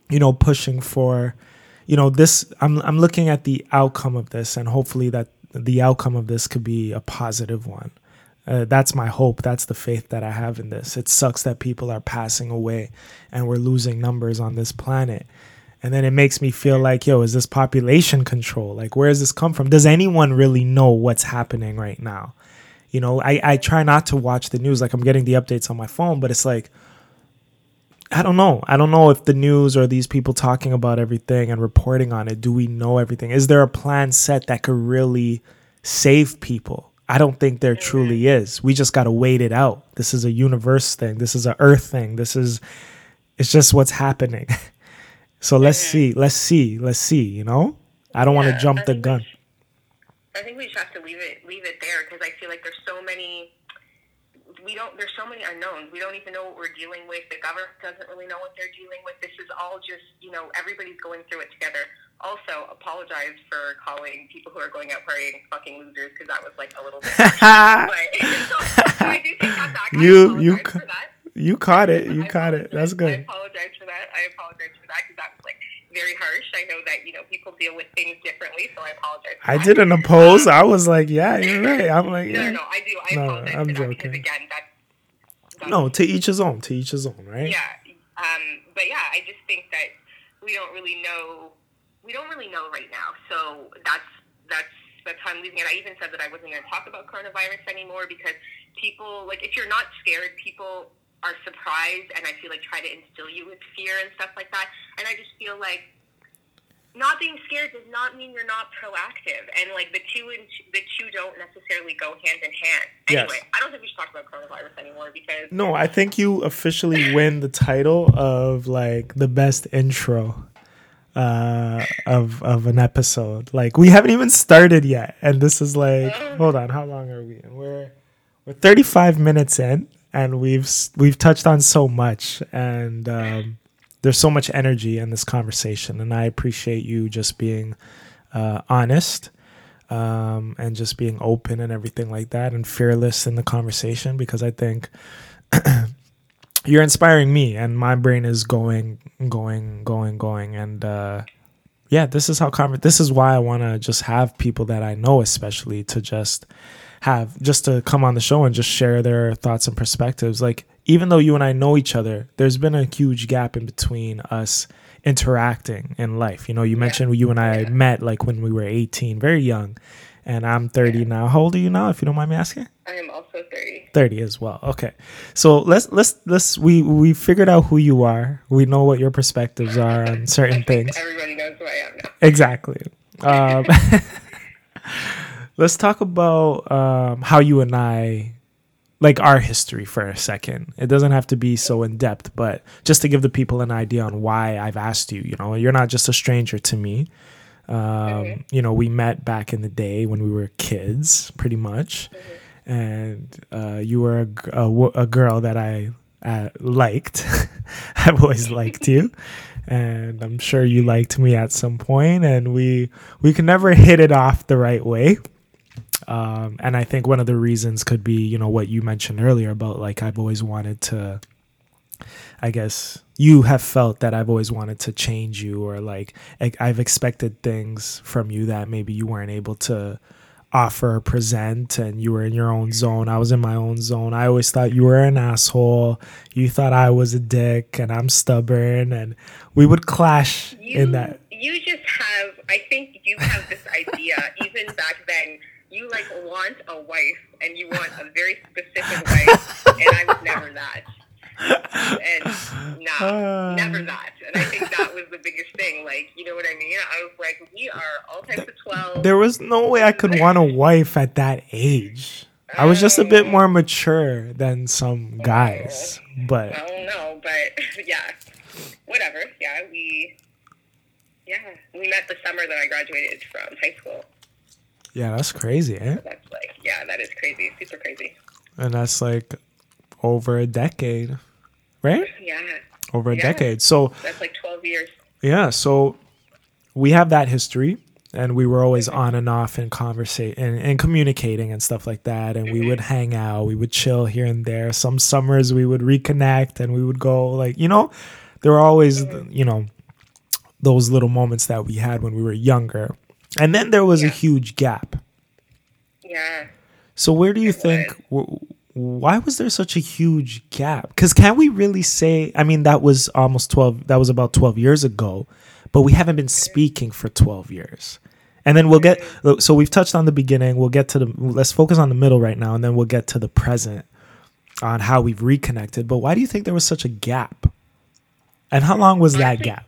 [SPEAKER 3] you know pushing for you know this I'm I'm looking at the outcome of this and hopefully that the outcome of this could be a positive one. Uh, that's my hope. That's the faith that I have in this. It sucks that people are passing away and we're losing numbers on this planet. And then it makes me feel like, yo, is this population control? Like, where does this come from? Does anyone really know what's happening right now? You know, I, I try not to watch the news. Like, I'm getting the updates on my phone, but it's like, I don't know. I don't know if the news or these people talking about everything and reporting on it, do we know everything? Is there a plan set that could really save people? I don't think there truly is. We just got to wait it out. This is a universe thing. This is a earth thing. This is it's just what's happening. so let's see. Let's see. Let's see, you know? I don't want to jump
[SPEAKER 2] I
[SPEAKER 3] the gun.
[SPEAKER 2] I think we just have to leave it leave it there because I feel like there's so many we don't. There's so many unknowns. We don't even know what we're dealing with. The government doesn't really know what they're dealing with. This is all just, you know, everybody's going through it together. Also, apologize for calling people who are going out partying fucking losers because that was like a little bit. but so, I do take that back.
[SPEAKER 3] You you ca- you caught it. You I caught it. That's good.
[SPEAKER 2] I apologize for that. I apologize for that because that was like very harsh. I know that you know people deal with things differently, so I apologize. I
[SPEAKER 3] that. didn't oppose. Um, I was like, yeah, you're right. I'm like, yeah.
[SPEAKER 2] no, no, I do. I no, apologize I'm for joking. that because again, that's,
[SPEAKER 3] that's no to each his own. To each his own, right?
[SPEAKER 2] Yeah. Um. But yeah, I just think that we don't really know we don't really know right now. So that's that's that's how I'm leaving it. I even said that I wasn't going to talk about coronavirus anymore because people like if you're not scared, people are surprised and I feel like try to instill you with fear and stuff like that. And I just feel like not being scared does not mean you're not proactive. And like the two and the two don't necessarily go hand in hand. Anyway, yes. I don't think we should talk about coronavirus anymore because
[SPEAKER 3] No, I think you officially win the title of like the best intro uh, of of an episode. Like we haven't even started yet, and this is like, hold on, how long are we? We're we're 35 minutes in, and we've we've touched on so much, and um, there's so much energy in this conversation, and I appreciate you just being uh, honest. Um, and just being open and everything like that and fearless in the conversation because I think you're inspiring me and my brain is going going going going. And uh yeah this is how conver- this is why i want to just have people that i know especially to just have just to come on the show and just share their thoughts and perspectives. Like even though you and i know each other there's been a huge gap in between us interacting in life. You know you mentioned you and i met like when we were 18 very young and I'm 30 now. How old are you now, if you don't mind me asking?
[SPEAKER 2] I am also 30.
[SPEAKER 3] 30 as well. Okay, so let's let's let's we we figured out who you are. We know what your perspectives are on certain things.
[SPEAKER 2] Everybody knows who I am now.
[SPEAKER 3] Exactly. Um, let's talk about um, how you and I like our history for a second. It doesn't have to be so in depth, but just to give the people an idea on why I've asked you. You know, you're not just a stranger to me. Um, mm-hmm. You know, we met back in the day when we were kids, pretty much. Mm-hmm. And uh, you were a, a, a, girl that I uh, liked. I've always liked you. And I'm sure you liked me at some point, and we we could never hit it off the right way. Um, and I think one of the reasons could be, you know, what you mentioned earlier about like I've always wanted to I guess you have felt that I've always wanted to change you or like I've expected things from you that maybe you weren't able to offer or present and you were in your own zone. I was in my own zone. I always thought you were an asshole. You thought I was a dick and I'm stubborn and we would clash
[SPEAKER 2] you,
[SPEAKER 3] in that.
[SPEAKER 2] You just have I think you have this idea even back then you like want a wife and you want a very specific wife and I was never that and nah, uh, never not. And I think that was the biggest thing. Like, you know what I mean? I was like, we are all types of 12.
[SPEAKER 3] There was no way I could want a wife at that age. I was just a bit more mature than some guys. But
[SPEAKER 2] I don't know, but yeah. Whatever. Yeah, we yeah, we met the summer that I graduated from high school.
[SPEAKER 3] Yeah, that's crazy, eh?
[SPEAKER 2] So that's like, yeah, that is crazy, super crazy.
[SPEAKER 3] And that's like over a decade right?
[SPEAKER 2] Yeah.
[SPEAKER 3] Over a
[SPEAKER 2] yeah.
[SPEAKER 3] decade. So
[SPEAKER 2] that's like 12 years.
[SPEAKER 3] Yeah. So we have that history and we were always on and off in conversate and, and, communicating and stuff like that. And we mm-hmm. would hang out, we would chill here and there. Some summers we would reconnect and we would go like, you know, there were always, mm-hmm. you know, those little moments that we had when we were younger. And then there was yeah. a huge gap.
[SPEAKER 2] Yeah.
[SPEAKER 3] So where do you it think why was there such a huge gap? Because can we really say? I mean, that was almost twelve. That was about twelve years ago, but we haven't been speaking for twelve years. And then we'll get. So we've touched on the beginning. We'll get to the. Let's focus on the middle right now, and then we'll get to the present on how we've reconnected. But why do you think there was such a gap? And how long was that gap?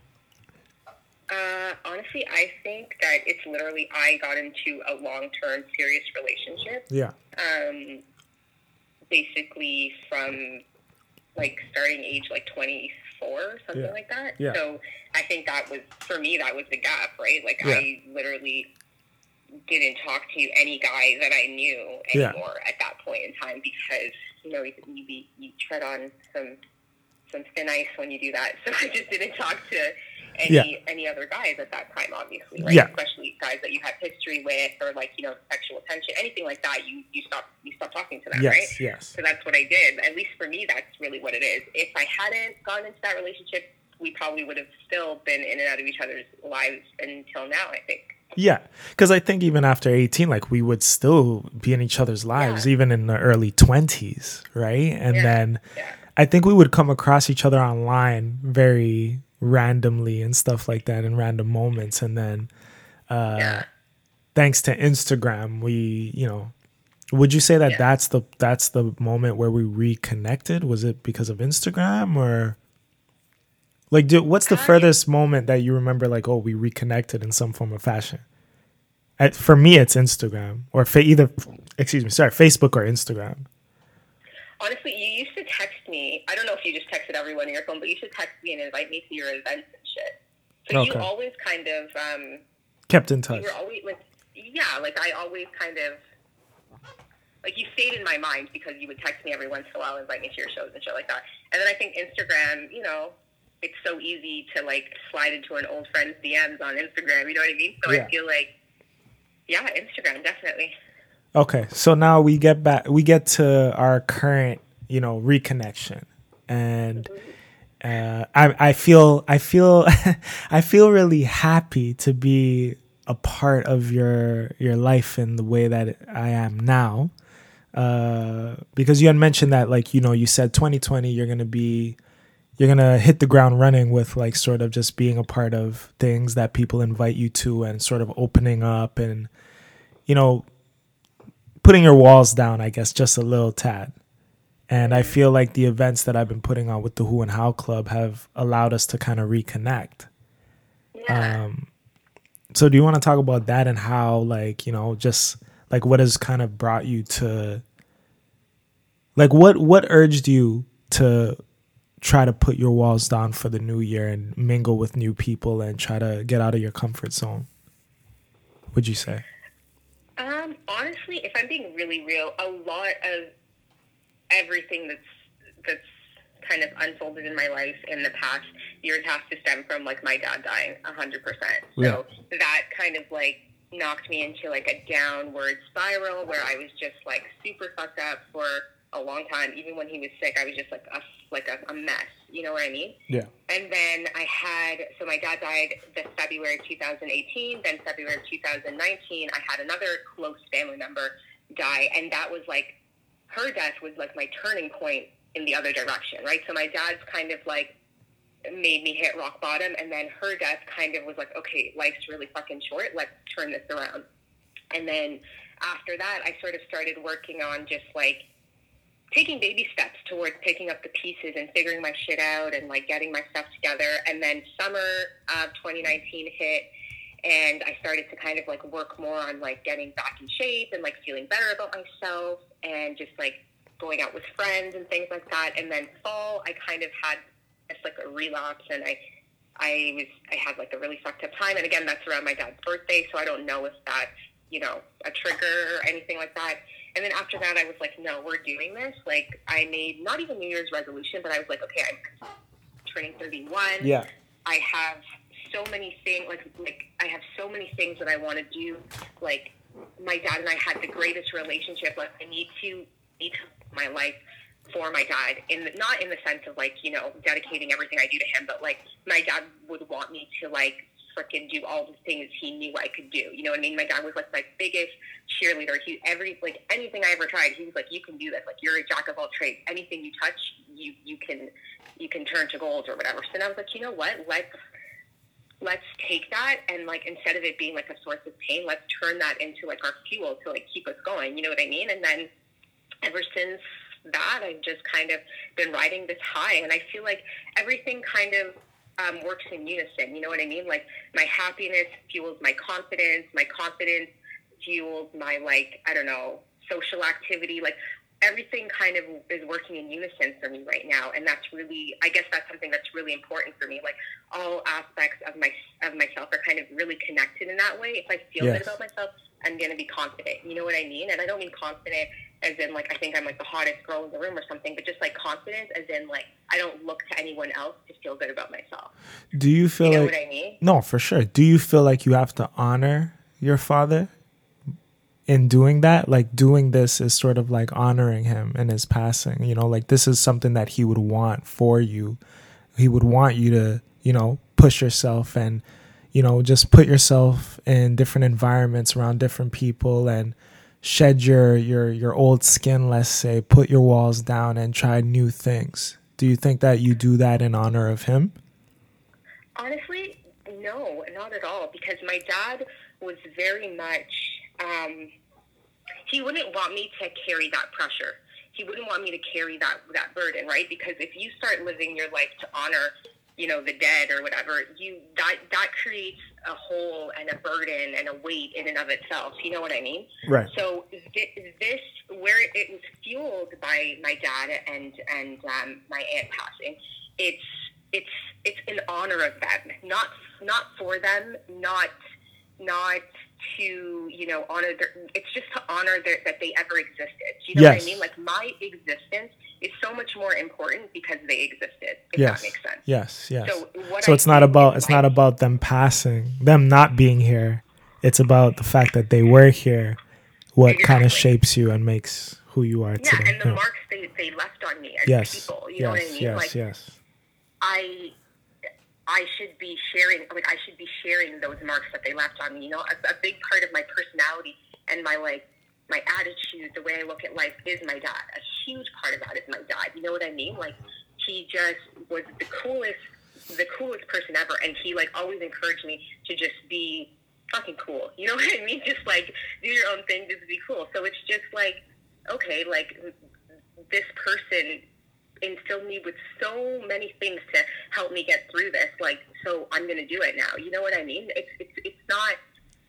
[SPEAKER 2] Uh, honestly, I think that it's literally I got into a long term serious relationship.
[SPEAKER 3] Yeah.
[SPEAKER 2] Um, basically from like starting age like 24 something yeah. like that
[SPEAKER 3] yeah.
[SPEAKER 2] so i think that was for me that was the gap right like yeah. i literally didn't talk to any guy that i knew anymore at that point in time because you know, you, you, you tread on some some thin ice when you do that. So I just didn't talk to any
[SPEAKER 3] Yeah.
[SPEAKER 2] any other guys at that time, obviously. Right?
[SPEAKER 3] Yeah.
[SPEAKER 2] Especially guys that you have history with or like, you know, sexual attention, anything like that, you, you stop you stop talking to them, right?
[SPEAKER 3] Yes, yes.
[SPEAKER 2] So that's what I did. At least for me that's really what it is. If I hadn't gone into that relationship, we probably would have still been in and out of each other's lives until now, I think.
[SPEAKER 3] Yeah, because I think even after 18, like we would still be in each other's lives,
[SPEAKER 2] Yeah.
[SPEAKER 3] even in the early 20s, right? And
[SPEAKER 2] Yeah,
[SPEAKER 3] then. I think we would come across each other online very randomly and stuff like that in random moments. And then uh,
[SPEAKER 2] yeah.
[SPEAKER 3] thanks to Instagram, we, you know, would you say that
[SPEAKER 2] Yeah.
[SPEAKER 3] that's the that's the moment where we reconnected? Was it because of Instagram or like do, what's the
[SPEAKER 2] I-
[SPEAKER 3] furthest moment that you remember like oh we reconnected in some form of fashion? At, for me it's Instagram or fa- either excuse me sorry Facebook or Instagram.
[SPEAKER 2] Honestly, you used to text me. I don't know if you just texted everyone on your phone, but you should text me and invite me to your events and shit. So you always kind of, um,
[SPEAKER 3] Kept in
[SPEAKER 2] you
[SPEAKER 3] touch.
[SPEAKER 2] were always like, yeah, like I always kind of, like you stayed in my mind because you would text me every once in a while, and invite me to your shows and shit like that. And then I think Instagram, you know, it's so easy to like slide into an old friend's DMs on Instagram. You know what I mean? So
[SPEAKER 3] Yeah.
[SPEAKER 2] I feel like, yeah, Instagram definitely.
[SPEAKER 3] Okay, so now we get back. We get to our current, you know, reconnection, and uh, I I feel I feel I feel really happy to be a part of your your life in the way that I am now, uh, because you had mentioned that like you know you said 2020 you're gonna be you're gonna hit the ground running with like sort of just being a part of things that people invite you to and sort of opening up and you know putting your walls down, I guess, just a little tad. And I feel like the events that I've been putting on with the Who and How Club have allowed us to kind of reconnect.
[SPEAKER 2] Yeah.
[SPEAKER 3] Um, so do you want to talk about that and how, like, you know, just like what has kind of brought you to, like, what what urged you to try to put your walls down for the new year and mingle with new people and try to get out of your comfort zone? Would you say?
[SPEAKER 2] Um, honestly, if I'm being really real, a lot of everything that's that's kind of unfolded in my life in the past years has to stem from like my dad dying a hundred percent. So that kind of like knocked me into like a downward spiral where I was just like super fucked up for a long time. Even when he was sick, I was just like a like a, a mess. You know what I mean?
[SPEAKER 3] Yeah.
[SPEAKER 2] And then I had, so my dad died this February of 2018. Then February of 2019, I had another close family member die. And that was like, her death was like my turning point in the other direction, right? So my dad's kind of like made me hit rock bottom. And then her death kind of was like, okay, life's really fucking short. Let's turn this around. And then after that, I sort of started working on just like, taking baby steps towards picking up the pieces and figuring my shit out and like getting my stuff together. And then summer of 2019 hit and I started to kind of like work more on like getting back in shape and like feeling better about myself and just like going out with friends and things like that. And then fall, I kind of had it's like a relapse and I I was I had like a really fucked up time. And again, that's around my dad's birthday, so I don't know if that's you know a trigger or anything like that. And then after that, I was like, no, we're doing this. Like, I made not even New Year's resolution, but I was like, okay, I'm turning 31.
[SPEAKER 3] Yeah.
[SPEAKER 2] I have so many things, like, like I have so many things that I want to do. Like, my dad and I had the greatest relationship. Like, I need to need to my life for my dad. In the, not in the sense of like, you know, dedicating everything I do to him, but like, my dad would want me to like freaking do all the things he knew I could do. You know what I mean? My dad was like my biggest cheerleader. He every like anything I ever tried, he was like, "You can do this. Like you're a jack of all trades. Anything you touch, you you can you can turn to gold or whatever." So then I was like, you know what? Let's let's take that and like instead of it being like a source of pain, let's turn that into like our fuel to like keep us going. You know what I mean? And then ever since that, I've just kind of been riding this high, and I feel like everything kind of um, works in unison. You know what I mean? Like my happiness fuels my confidence. My confidence fuels my like I don't know social activity. Like everything kind of is working in unison for me right now and that's really i guess that's something that's really important for me. Like all aspects of my of myself are kind of really connected in that way. If i feel
[SPEAKER 3] Yes.
[SPEAKER 2] good about myself i'm going to be confident. You know what i mean? And i don't mean confident as in like i think i'm like the hottest girl in the room or something but just like confidence as in like i don't look to anyone else to feel good about myself.
[SPEAKER 3] Do you feel
[SPEAKER 2] you know
[SPEAKER 3] like
[SPEAKER 2] what i mean?
[SPEAKER 3] No, for sure. Do you feel like you have to honor your father in doing that? Like doing this is sort of like honoring him in his passing. You know, like this is something that he would want for you. He would want you to, you know, push yourself and, you know, just put yourself in different environments around different people and shed your your your old skin, let's say, put your walls down and try new things. Do you think that you do that in honor of him?
[SPEAKER 2] Honestly, no, not at all. Because my dad was very much, um, he wouldn't want me to carry that pressure. He wouldn't want me to carry that that burden, right? Because if you start living your life to honor, you know, the dead or whatever, you that that creates a hole and a burden and a weight in and of itself. You know what I mean?
[SPEAKER 3] Right.
[SPEAKER 2] So thi- this, where it was fueled by my dad and and um, my aunt passing, it's it's it's in honor of them, not not for them, not not to you know honor their. It's just to honor their, that they ever existed. Do you know what I mean? Like my existence is so much more important because they existed. If
[SPEAKER 3] yes.
[SPEAKER 2] that makes sense.
[SPEAKER 3] Yes, yes.
[SPEAKER 2] So what
[SPEAKER 3] So it's not about it's not about them passing, them not being here. It's about the fact that they were here. What kind of shapes you and makes who you are
[SPEAKER 2] yeah,
[SPEAKER 3] today.
[SPEAKER 2] and the
[SPEAKER 3] Yeah.
[SPEAKER 2] marks they, they left on me as
[SPEAKER 3] yes,
[SPEAKER 2] people. You
[SPEAKER 3] yes,
[SPEAKER 2] know what I mean?
[SPEAKER 3] yes,
[SPEAKER 2] like
[SPEAKER 3] yes.
[SPEAKER 2] I I should be sharing like I should be sharing those marks that they left on me. You know, a, a big part of my personality and my like my attitude, the way I look at life is my dad. A huge part of that is my dad. You know what I mean? Like he just was the coolest the coolest person ever and he like always encouraged me to just be fucking cool. You know what I mean? Just like do your own thing, just be cool. So it's just like okay, like this person instilled me with so many things to help me get through this. Like, so I'm going to do it now. You know what I mean? It's it's it's not.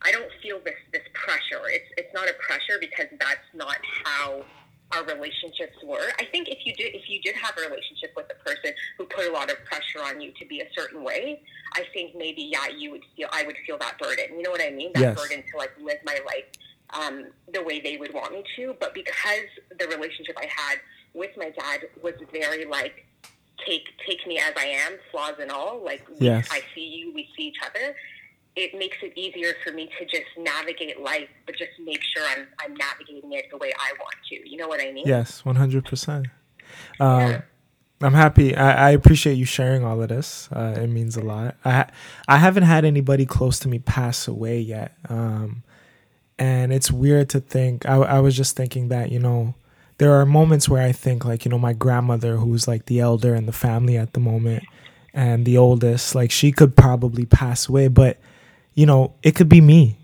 [SPEAKER 2] I don't feel this this pressure. It's it's not a pressure because that's not how our relationships were. I think if you did if you did have a relationship with a person who put a lot of pressure on you to be a certain way, I think maybe yeah, you would feel I would feel that burden. You know what I mean? That
[SPEAKER 3] Yes.
[SPEAKER 2] burden to like live my life um, the way they would want me to. But because the relationship I had with my dad was very like take take me as I am, flaws and all. Like we,
[SPEAKER 3] Yes.
[SPEAKER 2] I see you, we see each other. It makes it easier for me to just navigate life, but just make sure I'm I'm navigating it the way I want to. You know what I mean?
[SPEAKER 3] Yes, one hundred percent. Um, I'm happy. I, I appreciate you sharing all of this. Uh, it means a lot. I I haven't had anybody close to me pass away yet, um, and it's weird to think. I, I was just thinking that you know there are moments where I think like you know my grandmother, who's like the elder in the family at the moment, and the oldest, like she could probably pass away, but you know it could be me.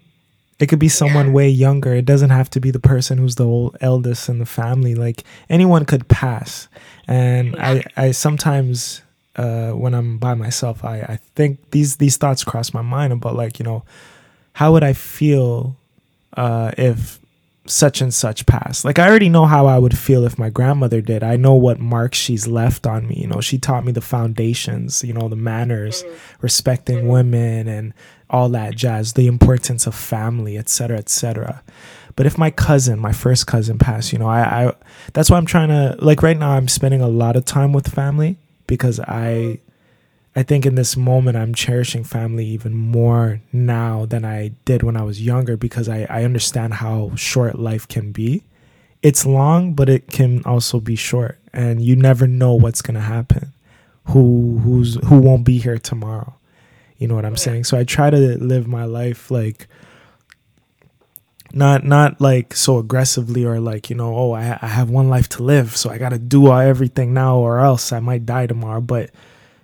[SPEAKER 3] It could be someone
[SPEAKER 2] Yeah.
[SPEAKER 3] way younger. It doesn't have to be the person who's the old eldest in the family. Like anyone could pass. And I, I sometimes uh, when I'm by myself, I, I think these these thoughts cross my mind about like, you know, how would I feel uh, if such and such passed? Like I already know how I would feel if my grandmother did. I know what marks she's left on me. You know, she taught me the foundations, you know, the manners, mm-hmm. respecting mm-hmm. women and all that jazz, the importance of family, et cetera, et cetera. But if my cousin, my first cousin passed, you know, I, I that's why I'm trying to like right now I'm spending a lot of time with family because I I think in this moment I'm cherishing family even more now than I did when I was younger because I, I understand how short life can be. It's long, but it can also be short and you never know what's gonna happen. Who who's who won't be here tomorrow. You know what I'm saying? So I try to live my life like not not like so aggressively or like you know oh I, I have one life to live so i gotta do everything now or else i might die tomorrow but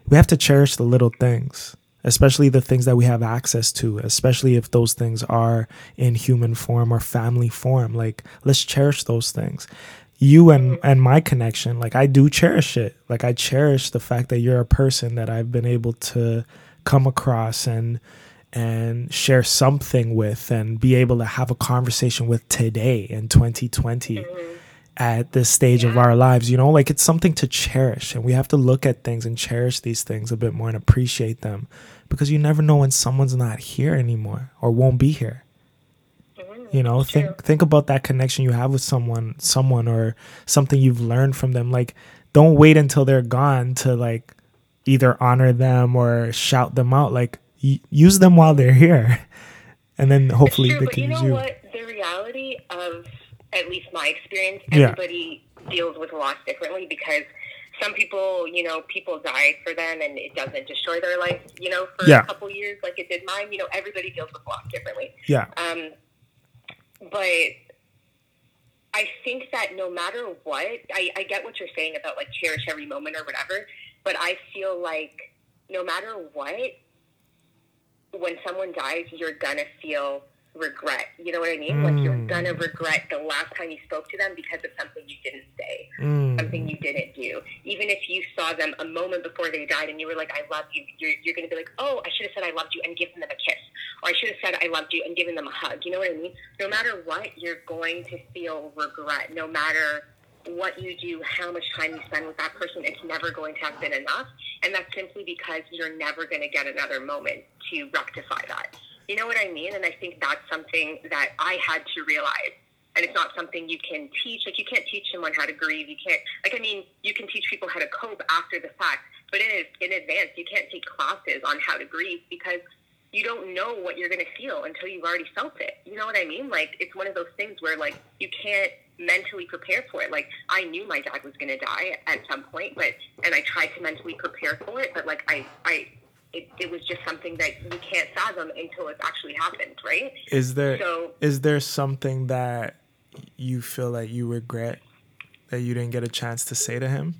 [SPEAKER 3] we have to cherish the little things especially the things that we have access to especially if those things are in human form or family form. Like let's cherish those things. You and and my connection like i do cherish it. Like i cherish the fact that you're a person that i've been able to come across and and share something with and be able to have a conversation with today in 2020 at this stage of our lives you know like it's something to cherish and we have to look at things and cherish these things a bit more and appreciate them because you never know when someone's not here anymore or won't be here mm-hmm. you know
[SPEAKER 2] True.
[SPEAKER 3] think think about that connection you have with someone someone or something you've learned from them like don't wait until they're gone to like either honor them or shout them out like y- use them while they're here and then hopefully
[SPEAKER 2] True,
[SPEAKER 3] they
[SPEAKER 2] but
[SPEAKER 3] can
[SPEAKER 2] you
[SPEAKER 3] use
[SPEAKER 2] know
[SPEAKER 3] you
[SPEAKER 2] what? The reality of, at least my experience,
[SPEAKER 3] Yeah.
[SPEAKER 2] everybody deals with loss differently because some people, you know, people die for them and it doesn't destroy their life, you know, for
[SPEAKER 3] Yeah.
[SPEAKER 2] a couple years like it did mine. You know, everybody deals with loss differently.
[SPEAKER 3] yeah
[SPEAKER 2] Um, but I think that no matter what, I, I get what you're saying about like cherish every moment or whatever, but I feel like no matter what, when someone dies, you're gonna feel regret. You know what I mean? Like you're
[SPEAKER 3] Mm.
[SPEAKER 2] gonna regret the last time you spoke to them because of something you didn't say,
[SPEAKER 3] Mm.
[SPEAKER 2] something you didn't do. Even if you saw them a moment before they died and you were like, "I love you," you're, you're gonna be like, "Oh, I should have said I loved you" and given them a kiss, or I should have said I loved you and given them a hug. You know what I mean? No matter what, you're going to feel regret. No matter what you do, how much time you spend with that person, it's never going to have been enough. And that's simply because you're never going to get another moment to rectify that. You know what I mean? And I think that's something that I had to realize. And it's not something you can teach. Like, you can't teach someone how to grieve. You can't, like, I mean, you can teach people how to cope after the fact, but in, in advance, you can't take classes on how to grieve because you don't know what you're going to feel until you've already felt it. You know what I mean? Like, it's one of those things where, like, you can't mentally prepare for it. Like, I knew my dad was going to die at some point, but, and I tried to mentally prepare for it, but, like, I, I, it, it was just something that you can't fathom until it's actually happened, right?
[SPEAKER 3] is there
[SPEAKER 2] So-
[SPEAKER 3] is there something that you feel that you regret that you didn't get a chance to say to him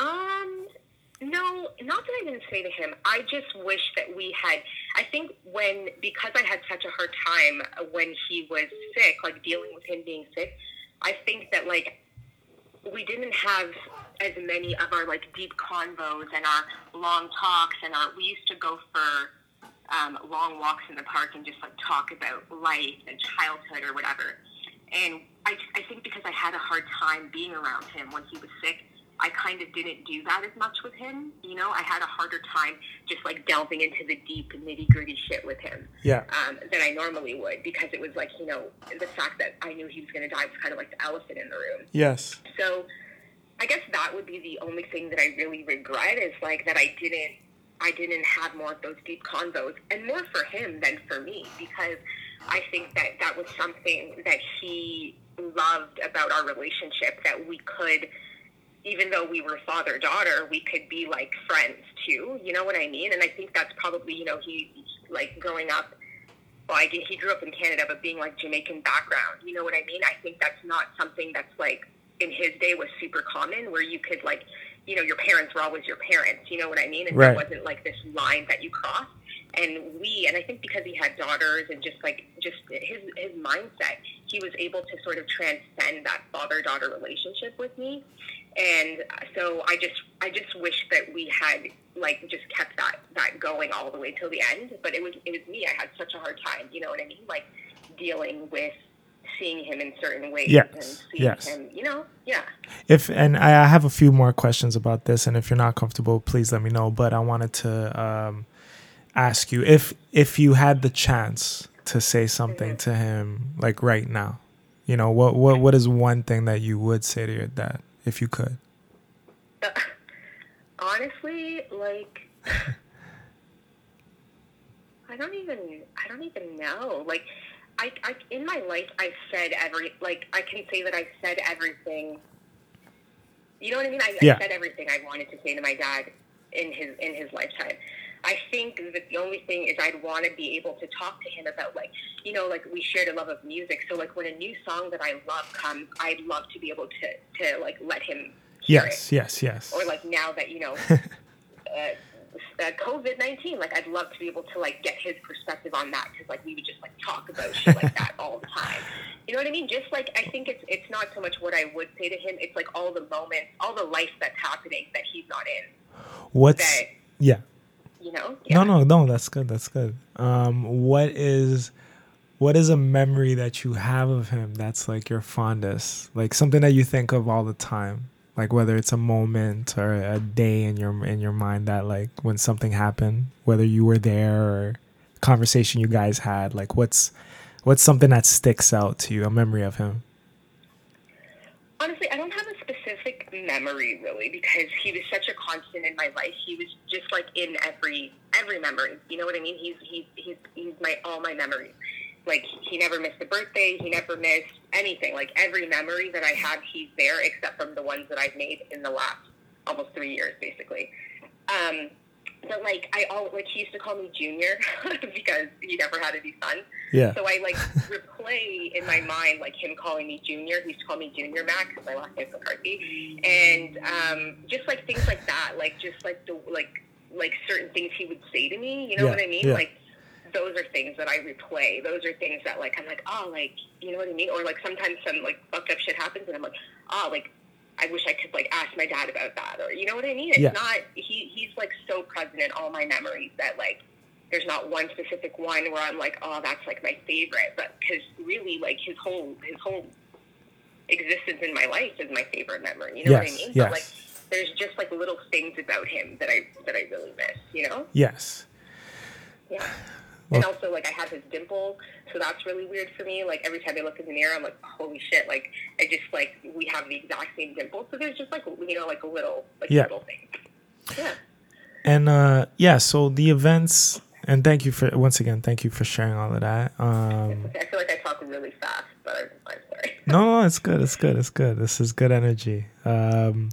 [SPEAKER 2] Um, no, not that I didn't say to him. I just wish that we had. I think when because I had such a hard time when he was sick, like dealing with him being sick. I think that like we didn't have as many of our like deep convos and our long talks and our we used to go for um, long walks in the park and just like talk about life and childhood or whatever. And I, I think because I had a hard time being around him when he was sick, I kind of didn't do that as much with him. You know, I had a harder time just like delving into the deep nitty gritty shit with him
[SPEAKER 3] yeah
[SPEAKER 2] um, than I normally would because it was like, you know, the fact that I knew he was going to die was kind of like the elephant in the room.
[SPEAKER 3] yes
[SPEAKER 2] So I guess that would be the only thing that I really regret is like that I didn't I didn't have more of those deep convos and more for him than for me because I think that that was something that he loved about our relationship that we could even though we were father daughter we could be like friends too you know what I mean and I think that's probably you know he like growing up well, I, he grew up in Canada, but being like Jamaican background, you know what I mean? I think that's not something that's like in his day was super common, where you could like, you know, your parents were always your parents, you know what I mean? And
[SPEAKER 3] Right.
[SPEAKER 2] there wasn't like this line that you crossed. And we, and I think because he had daughters and just like just his his mindset, he was able to sort of transcend that father daughter relationship with me. And so I just I just wish that we had like just kept that that going all the way till the end. But it was it was me. I had such a hard time. You know what I mean? Like dealing with seeing him in certain ways
[SPEAKER 3] Yes,
[SPEAKER 2] and seeing
[SPEAKER 3] yes.
[SPEAKER 2] him. You know? Yeah.
[SPEAKER 3] if and I have a few more questions about this, and if you're not comfortable, please let me know. But I wanted to um, ask you if if you had the chance to say something to him like right now, you know what what what is one thing that you would say to your dad if you could?
[SPEAKER 2] Honestly, like I don't even I don't even know. Like I, I in my life I've said every like I can say that I've said everything. You know what I mean? I,
[SPEAKER 3] Yeah.
[SPEAKER 2] I said everything I wanted to say to my dad in his in his lifetime. I think that the only thing is I'd want to be able to talk to him about like you know like we shared a love of music. So like when a new song that I love comes, I'd love to be able to to like let him hear it
[SPEAKER 3] Yes, yes, yes.
[SPEAKER 2] or like now that you know uh, COVID nineteen, like I'd love to be able to like get his perspective on that because like we would just like talk about shit like that all the time. You know what I mean? Just like I think it's it's not so much what I would say to him; it's like all the moments, all the life that's happening that he's not in.
[SPEAKER 3] What's
[SPEAKER 2] That
[SPEAKER 3] yeah.
[SPEAKER 2] you know?
[SPEAKER 3] No, no, no. That's good. That's good. Um, what is what is a memory that you have of him that's like your fondest? Like something that you think of all the time? Like whether it's a moment or a day in your in your mind that like when something happened, whether you were there or conversation you guys had, like what's what's something that sticks out to you, a memory of him?
[SPEAKER 2] Honestly, I don't have a specific memory really because he was such a constant in my life. He was just like in every every memory. You know what I mean? He's he's he's he's my all my memories. Like he never missed a birthday. He never missed anything. Like every memory that I had, he's there, except from the ones that I've made in the last almost three years, basically. Um, but like I all like he used to call me Junior because he never had any sons.
[SPEAKER 3] Yeah.
[SPEAKER 2] So I like replay in my mind like him calling me Junior. He used to call me Junior Mac because my last name's McCarthy, and um, just like things like that, like just like the like like certain things he would say to me. You know
[SPEAKER 3] Yeah,
[SPEAKER 2] what I mean?
[SPEAKER 3] yeah.
[SPEAKER 2] Like those are things that I replay. Those are things that like I'm like oh like you know what I mean? Or like sometimes some like fucked up shit happens and I'm like oh like I wish I could like ask my dad about that or you know what I mean? It's
[SPEAKER 3] Yeah.
[SPEAKER 2] not he he's like so present in all my memories that like there's not one specific one where I'm like oh that's like my favorite, but because really like his whole his whole existence in my life is my favorite memory. You know what I mean?
[SPEAKER 3] yes.
[SPEAKER 2] But like there's just like little things about him that I that I really miss. You know?
[SPEAKER 3] Yes.
[SPEAKER 2] Yeah. And also, like, I have his dimple, so that's really weird for me. Like, every time I look in the mirror, I'm like, holy shit. Like, I just, like, we have the exact same dimple. So there's just, like, you know, like a little, like,
[SPEAKER 3] Yeah.
[SPEAKER 2] little thing. Yeah.
[SPEAKER 3] And uh yeah, so the events and thank you for once again, thank you for sharing all of that. Um
[SPEAKER 2] Okay, I feel like I talk really fast, but I'm, I'm sorry.
[SPEAKER 3] no, no, it's good. It's good. It's good. This is good energy. Um,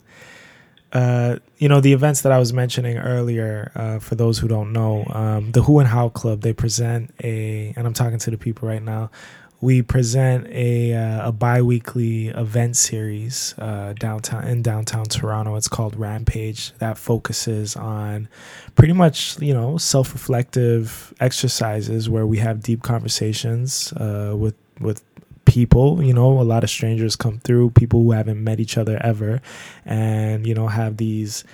[SPEAKER 3] uh, you know, the events that I was mentioning earlier, uh, for those who don't know, um, the Who and How Club, they present a, and I'm talking to the people right now, we present a, uh, a bi-weekly event series uh, downtown in downtown Toronto. It's called Rampage that focuses on pretty much, you know, self-reflective exercises where we have deep conversations uh, with with people you know a lot of strangers come through people who haven't met each other ever and you know have these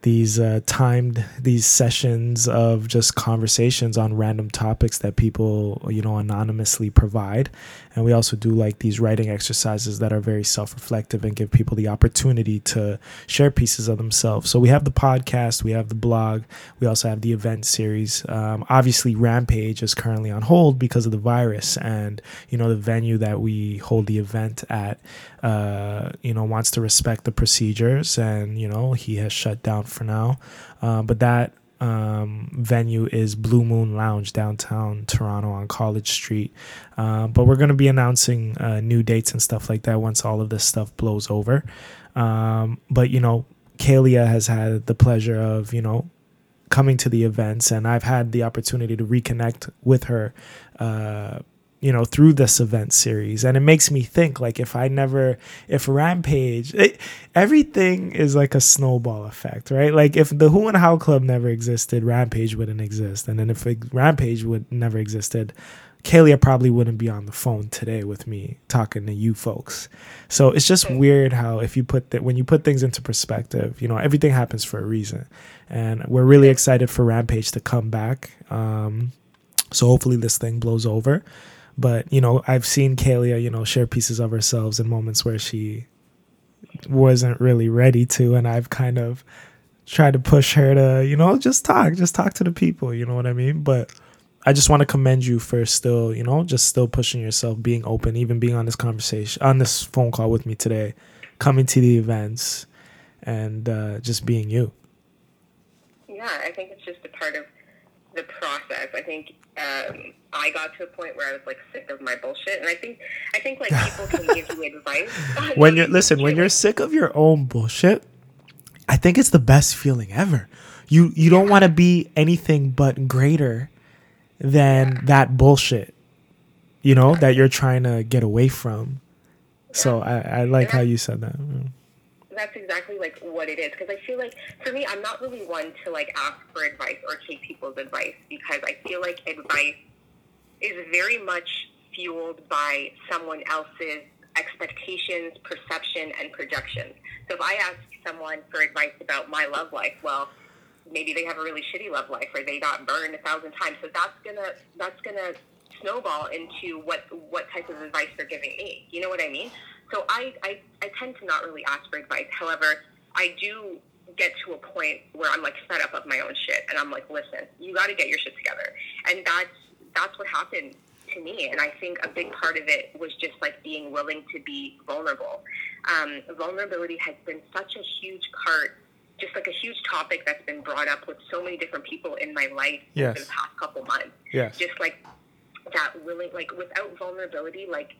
[SPEAKER 3] these uh, timed these sessions of just conversations on random topics that people you know anonymously provide and we also do like these writing exercises that are very self-reflective and give people the opportunity to share pieces of themselves. So we have the podcast we have the blog we also have the event series. Um, obviously rampage is currently on hold because of the virus and you know the venue that we hold the event at uh, you know wants to respect the procedures and you know he has shut down for now. Uh, but that um, venue is Blue Moon Lounge downtown Toronto on College Street. Uh, but we're going to be announcing uh, new dates and stuff like that once all of this stuff blows over. Um, but you know, Kailia has had the pleasure of you know coming to the events, and I've had the opportunity to reconnect with her. Uh, you know through this event series and it makes me think like if i never if rampage it, everything is like a snowball effect right like if the who and how club never existed rampage wouldn't exist and then if it, rampage would never existed Kailia probably wouldn't be on the phone today with me talking to you folks. So it's just weird how if you put that when you put things into perspective, you know, everything happens for a reason. And we're really excited for Rampage to come back. Um, so hopefully this thing blows over. But you know, I've seen Kailia, you know, share pieces of herself in moments where she wasn't really ready to, and I've kind of tried to push her to, you know, just talk, just talk to the people. You know what I mean? But I just want to commend you for still, you know, just still pushing yourself, being open, even being on this conversation, on this phone call with me today, coming to the events, and uh, just being you.
[SPEAKER 2] Yeah, I think it's just a part of the process. I think um, I got to a point where I was like sick of my bullshit, and I think I think like people can give you advice
[SPEAKER 3] when you're listen when you're sick of your own bullshit i think it's the best feeling ever. You you don't want to be anything but greater than that bullshit you know that you're trying to get away from. So i i like how you said that. Mm.
[SPEAKER 2] That's exactly like what it is because I feel like for me I'm not really one to like ask for advice or take people's advice because I feel like advice is very much fueled by someone else's expectations, perception, and projections. So if I ask someone for advice about my love life, well, maybe they have a really shitty love life or they got burned a thousand times. So that's gonna that's gonna snowball into what what type of advice they're giving me. You know what I mean? So I, I, I tend to not really ask for advice. However, I do get to a point where I'm like fed up of my own shit, and I'm like, listen, you got to get your shit together, and that's that's what happened to me. And I think a big part of it was just like being willing to be vulnerable. Um, vulnerability has been such a huge part, just like a huge topic that's been brought up with so many different people in my life
[SPEAKER 3] yes.
[SPEAKER 2] in the past couple months.
[SPEAKER 3] Yes.
[SPEAKER 2] Just like that willing, like without vulnerability, like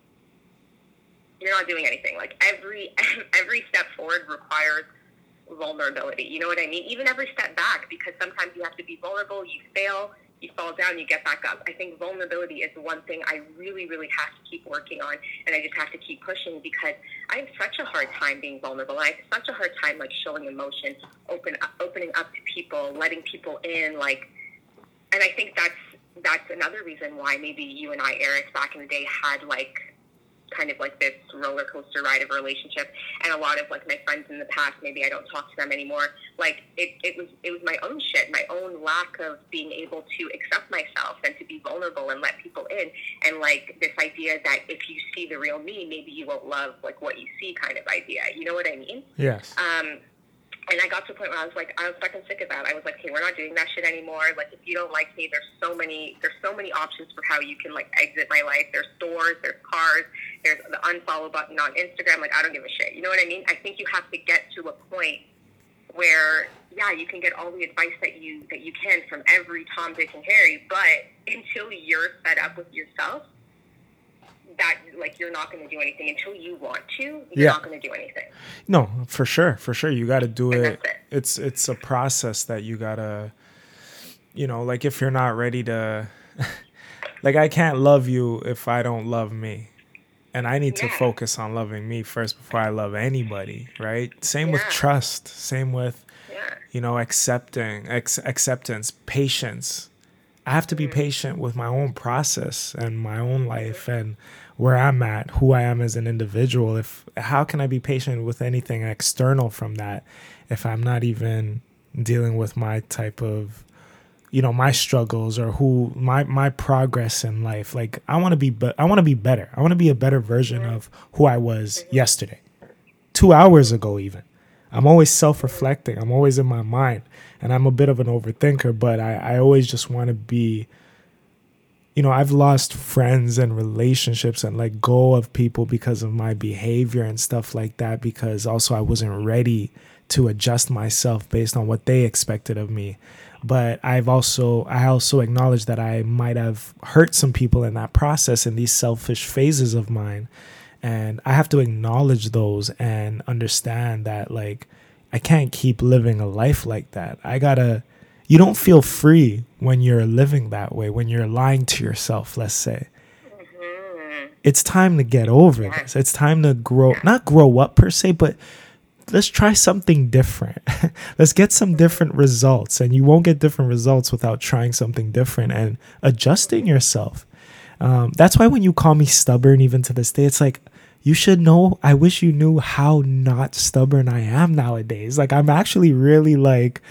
[SPEAKER 2] you're not doing anything. Like every every step forward requires vulnerability. You know what I mean? Even every step back, because sometimes you have to be vulnerable. You fail, you fall down, you get back up. I think vulnerability is one thing I really, really have to keep working on, and I just have to keep pushing because I have such a hard time being vulnerable. I have such a hard time like showing emotion, open opening up to people, letting people in, like. And I think that's that's another reason why maybe you and I, Eric, back in the day, had like kind of like this roller coaster ride of a relationship. And a lot of like my friends in the past, maybe I don't talk to them anymore. Like it, it was it was my own shit, my own lack of being able to accept myself and to be vulnerable and let people in. And like this idea that if you see the real me, maybe you won't love like what you see kind of idea. You know what I mean?
[SPEAKER 3] Yes.
[SPEAKER 2] Um, and I got to a point where I was like, I was fucking sick of that. I was like, hey, we're not doing that shit anymore. Like, if you don't like me, there's so many, there's so many options for how you can like exit my life. There's stores, there's cars, there's the unfollow button on Instagram. Like, I don't give a shit. You know what I mean? I think you have to get to a point where, yeah, you can get all the advice that you that you can from every Tom, Dick, and Harry, but until you're fed up with yourself, that like you're not going to do anything until you want to. You're
[SPEAKER 3] Yeah.
[SPEAKER 2] not going to do anything.
[SPEAKER 3] No, for sure, for sure. You got to do it.
[SPEAKER 2] it.
[SPEAKER 3] It's it's a process that you gotta, you know, like if you're not ready to, like I can't love you if I don't love me, and I need to focus on loving me first before I love anybody. Right? Same with trust. Same with
[SPEAKER 2] Yeah.
[SPEAKER 3] you know accepting ex- acceptance, patience. I have to be mm-hmm. patient with my own process and my own life and where I'm at, who I am as an individual. If how can I be patient with anything external from that if I'm not even dealing with my type of you know my struggles or who my my progress in life? Like i want to be but i want to be better. I want to be a better version of who i was yesterday two hours ago even. I'm always self-reflecting. I'm always in my mind and i'm a bit of an overthinker but i, I always just want to be you know i've lost friends and relationships and let go of people because of my behavior and stuff like that because also i wasn't ready to adjust myself based on what they expected of me. But i've also i also acknowledge that i might have hurt some people in that process in these selfish phases of mine. And i have to acknowledge those and understand that like i can't keep living a life like that. I gotta you don't feel free when you're living that way when you're lying to yourself let's say. It's time to get over this. It's time to grow not grow up per se but let's try something different. Let's get some different results and you won't get different results without trying something different and adjusting yourself. Um, that's why when you call me stubborn even to this day it's like you should know i wish you knew how not stubborn i am nowadays. Like i'm actually really like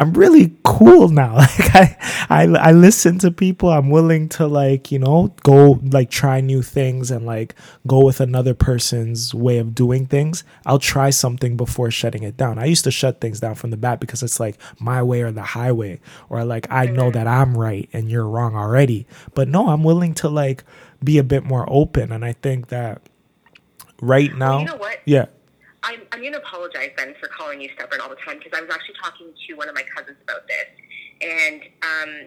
[SPEAKER 3] I'm really cool now. Like I, I, I listen to people. I'm willing to like, you know, go like try new things and like go with another person's way of doing things. I'll try something before shutting it down. I used to shut things down from the bat because it's like my way or the highway, or like I know that I'm right and you're wrong already. But no, I'm willing to like be a bit more open. And I think that right now,
[SPEAKER 2] you know what?
[SPEAKER 3] yeah,
[SPEAKER 2] I'm, I'm going to apologize then for calling you stubborn all the time because I was actually talking to one of my cousins about this. And um,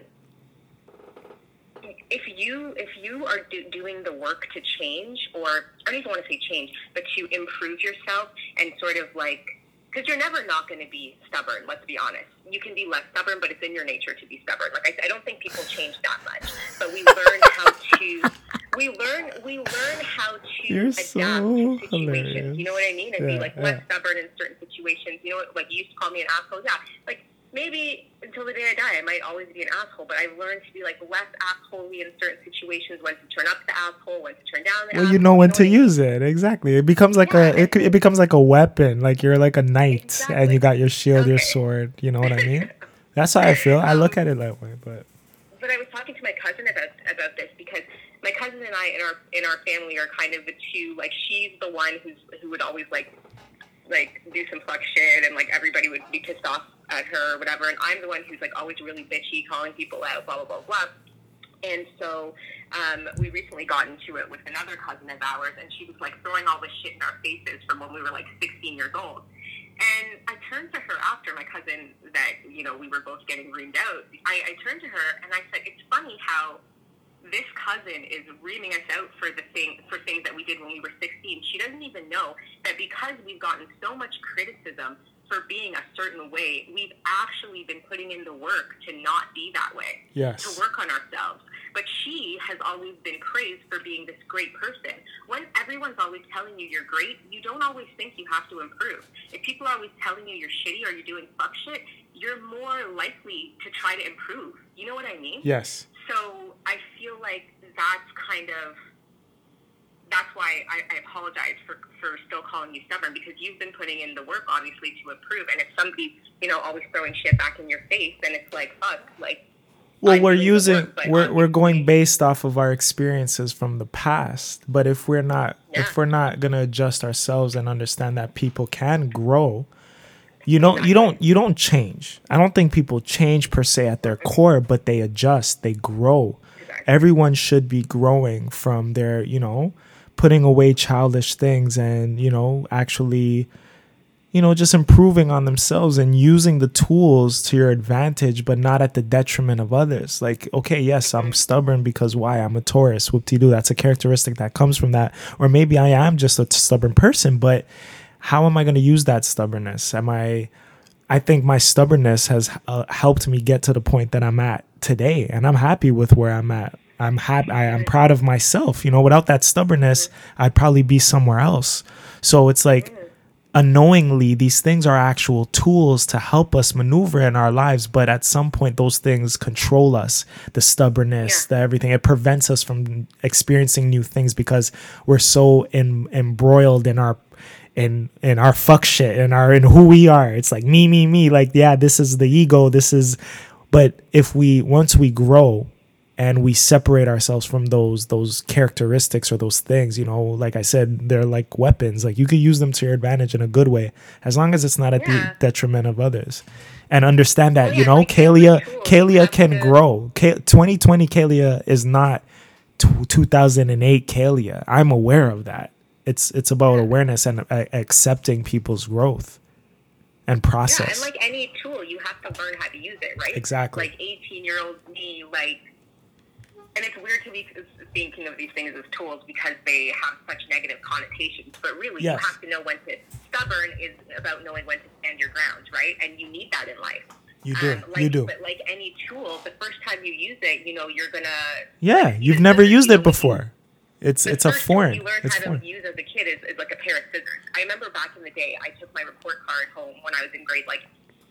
[SPEAKER 2] if you if you are do, doing the work to change, or I don't even want to say change, but to improve yourself and sort of like, because you're never not going to be stubborn. Let's be honest. You can be less stubborn, but it's in your nature to be stubborn. Like I, I don't think people change that much, but we learn how to. We learn we learn how to
[SPEAKER 3] You're
[SPEAKER 2] adapt
[SPEAKER 3] so
[SPEAKER 2] to situations.
[SPEAKER 3] hilarious.
[SPEAKER 2] You know what I mean? And be like less
[SPEAKER 3] yeah.
[SPEAKER 2] stubborn in certain situations. You know, what, like you used to call me an asshole. Yeah, like maybe until the day I die, I might always be an asshole. But I've learned to be like less assholey in certain situations. When to turn up the asshole, when to turn down the
[SPEAKER 3] well,
[SPEAKER 2] asshole.
[SPEAKER 3] you know when to
[SPEAKER 2] I mean?
[SPEAKER 3] use it. Exactly. It becomes like
[SPEAKER 2] Yeah.
[SPEAKER 3] a it, it becomes like a weapon. Like you're like a knight and you got your shield, your sword. You know what I mean? That's how I feel. I look um, at it that way. But
[SPEAKER 2] but I was talking to my cousin about about this because my cousin and I in our in our family are kind of the two. Like she's the one who's who would always like like do some fuck shit, and like everybody would be pissed off at her whatever. And I'm the one who's like always really bitchy, calling people out, blah blah blah blah. And so um, we recently got into it with another cousin of ours, and she was like throwing all this shit in our faces from when we were like 16 years old. And I turned to her after my cousin that you know we were both getting reamed out. I, I turned to her and I said, "It's funny how this cousin is reaming us out for the thing for things that we did when we were 16. She doesn't even know that because we've gotten so much criticism for being a certain way, we've actually been putting in the work to not be that way.
[SPEAKER 3] Yes.
[SPEAKER 2] To work on ourselves. But she has always been praised for being this great person. When everyone's always telling you you're great, you don't always think you have to improve. If people are always telling you you're shitty or you're doing fuck shit, you're more likely to try to improve. You know what I mean?
[SPEAKER 3] Yes.
[SPEAKER 2] So I feel like that's kind of that's why I, I apologize for, for still calling you stubborn because you've been putting in the work obviously to improve and if somebody's you know always throwing shit back in your face then it's like fuck like
[SPEAKER 3] well we're using
[SPEAKER 2] work,
[SPEAKER 3] we're we're going based off of our experiences from the past. But if we're not
[SPEAKER 2] Yeah.
[SPEAKER 3] if we're not going to adjust ourselves and understand that people can grow you don't you don't you don't change. I don't think people change per se at their core but they adjust they grow.
[SPEAKER 2] Exactly.
[SPEAKER 3] everyone should be growing from their you know putting away childish things and you know actually you know just improving on themselves and using the tools to your advantage but not at the detriment of others. Like okay yes i'm stubborn because why? I'm a taurus. Whoop-de-doo. That's a characteristic that comes from that. Or maybe i am just a stubborn person but how am i going to use that stubbornness? Am i I think my stubbornness has uh, helped me get to the point that I'm at today, and I'm happy with where I'm at. I'm happy. I am proud of myself. You know, without that stubbornness, I'd probably be somewhere else. So it's like unknowingly, these things are actual tools to help us maneuver in our lives. But at some point, those things control us. The stubbornness,
[SPEAKER 2] Yeah.
[SPEAKER 3] the everything. It prevents us from experiencing new things because we're so em- embroiled in our in in our fuck shit and our in who we are. It's like me, me, me. Like yeah, this is the ego. This is. But if we once we grow and we separate ourselves from those those characteristics or those things, you know, like I said, they're like weapons. Like you could use them to your advantage in a good way, as long as it's not at the detriment of others. And understand that,
[SPEAKER 2] Oh,
[SPEAKER 3] you know,
[SPEAKER 2] like
[SPEAKER 3] Kailia,
[SPEAKER 2] tool
[SPEAKER 3] Kailia
[SPEAKER 2] has
[SPEAKER 3] can
[SPEAKER 2] to-
[SPEAKER 3] grow. Ka- 2020 Kailia is not t- 2008 Kailia. I'm aware of that. It's it's about awareness and uh, accepting people's growth and
[SPEAKER 2] Yeah,
[SPEAKER 3] process.
[SPEAKER 2] and like any tool, you have to learn how to use it, right?
[SPEAKER 3] Exactly.
[SPEAKER 2] Like 18 year old me, like, and it's weird to be thinking of these things as tools because they have such negative connotations. But really,
[SPEAKER 3] Yes.
[SPEAKER 2] you have to know when to. Stubborn is about knowing when to stand your ground, right? And you need that in life.
[SPEAKER 3] you do.
[SPEAKER 2] Um, like,
[SPEAKER 3] you do.
[SPEAKER 2] But like any tool, the first time you use it, you know, you're gonna.
[SPEAKER 3] Yeah, you've never used it
[SPEAKER 2] know, when you-
[SPEAKER 3] before. It's it's a foreign.
[SPEAKER 2] You learn
[SPEAKER 3] It's
[SPEAKER 2] how
[SPEAKER 3] foreign.
[SPEAKER 2] to use as a kid is, is like a pair of scissors. I remember back in the day, I took my report card home when I was in grade like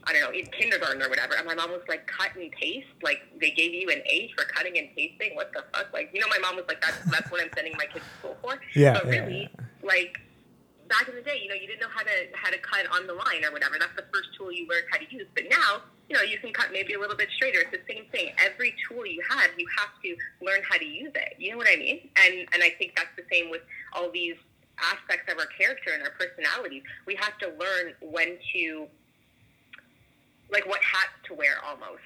[SPEAKER 2] I don't know in kindergarten or whatever, and my mom was like, "Cut and paste." Like they gave you an A for cutting and pasting. What the fuck? Like you know, my mom was like, "That's that's what I'm sending my kids to school for."
[SPEAKER 3] Yeah,
[SPEAKER 2] But
[SPEAKER 3] yeah,
[SPEAKER 2] really, like back in the day, you know, you didn't know how to how to cut on the line or whatever. That's the first tool you learned how to use. But now, you know, you can cut maybe a little bit straighter. It's the same thing. Every tool you have, you have to learn how to use it. You know what I mean? And and I think that's the same with all these aspects of our character and our personalities. We have to learn when to like what hats to wear almost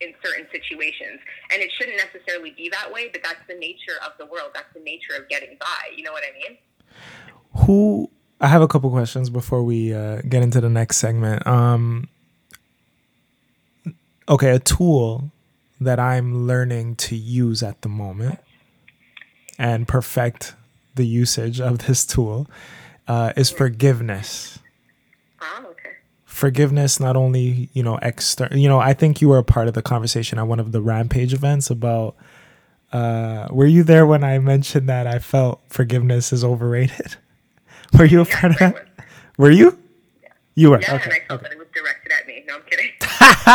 [SPEAKER 2] in certain situations. And it shouldn't necessarily be that way, but that's the nature of the world. That's the nature of getting by. You know what I mean?
[SPEAKER 3] Who? I have a couple questions before we uh, get into the next segment. Um, okay, a tool that I'm learning to use at the moment and perfect the usage of this tool uh, is forgiveness. Forgiveness not only you know external you know i think you were a part of the conversation at one of the rampage events about uh were you there when i mentioned that i felt forgiveness is overrated were you a
[SPEAKER 2] Yeah,
[SPEAKER 3] part of that were you you were
[SPEAKER 2] Yeah, and
[SPEAKER 3] okay,
[SPEAKER 2] I felt
[SPEAKER 3] okay.
[SPEAKER 2] that it was directed at me. No, I'm kidding.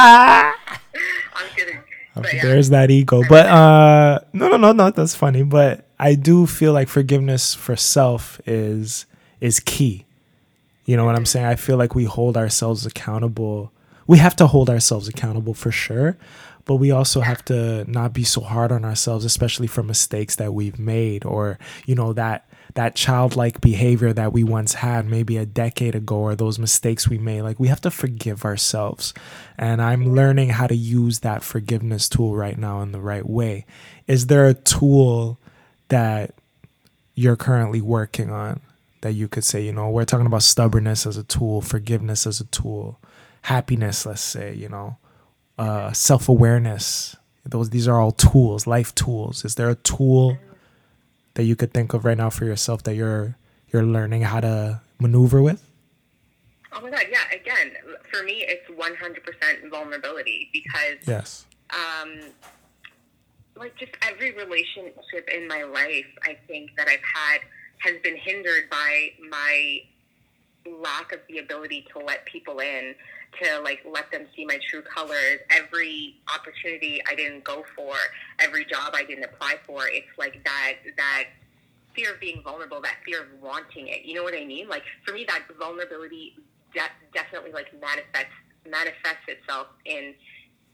[SPEAKER 2] I'm kidding. But
[SPEAKER 3] Okay,
[SPEAKER 2] yeah.
[SPEAKER 3] there's that ego but uh no no no no that's funny but i do feel like forgiveness for self is is key you know what i'm saying? I feel like we hold ourselves accountable. We have to hold ourselves accountable for sure but we also have to not be so hard on ourselves, especially for mistakes that we've made or, you know, that that childlike behavior that we once had maybe a decade ago or those mistakes we made. Like we have to forgive ourselves. And i'm learning how to use that forgiveness tool right now in the right way. Is there a tool that you're currently working on that you could say you know we're talking about stubbornness as a tool forgiveness as a tool happiness let's say you know uh, self-awareness those these are all tools life tools is there a tool that you could think of right now for yourself that you're you're learning how to maneuver with?
[SPEAKER 2] Oh my god, yeah. Again, for me, it's 100% vulnerability because
[SPEAKER 3] yes,
[SPEAKER 2] um, like just every relationship in my life, I think that I've had has been hindered by my lack of the ability to let people in to like let them see my true colors. Every opportunity I didn't go for, every job I didn't apply for, it's like that that fear of being vulnerable, that fear of wanting it. You know what I mean? Like for me, that vulnerability de- definitely like manifests manifests itself in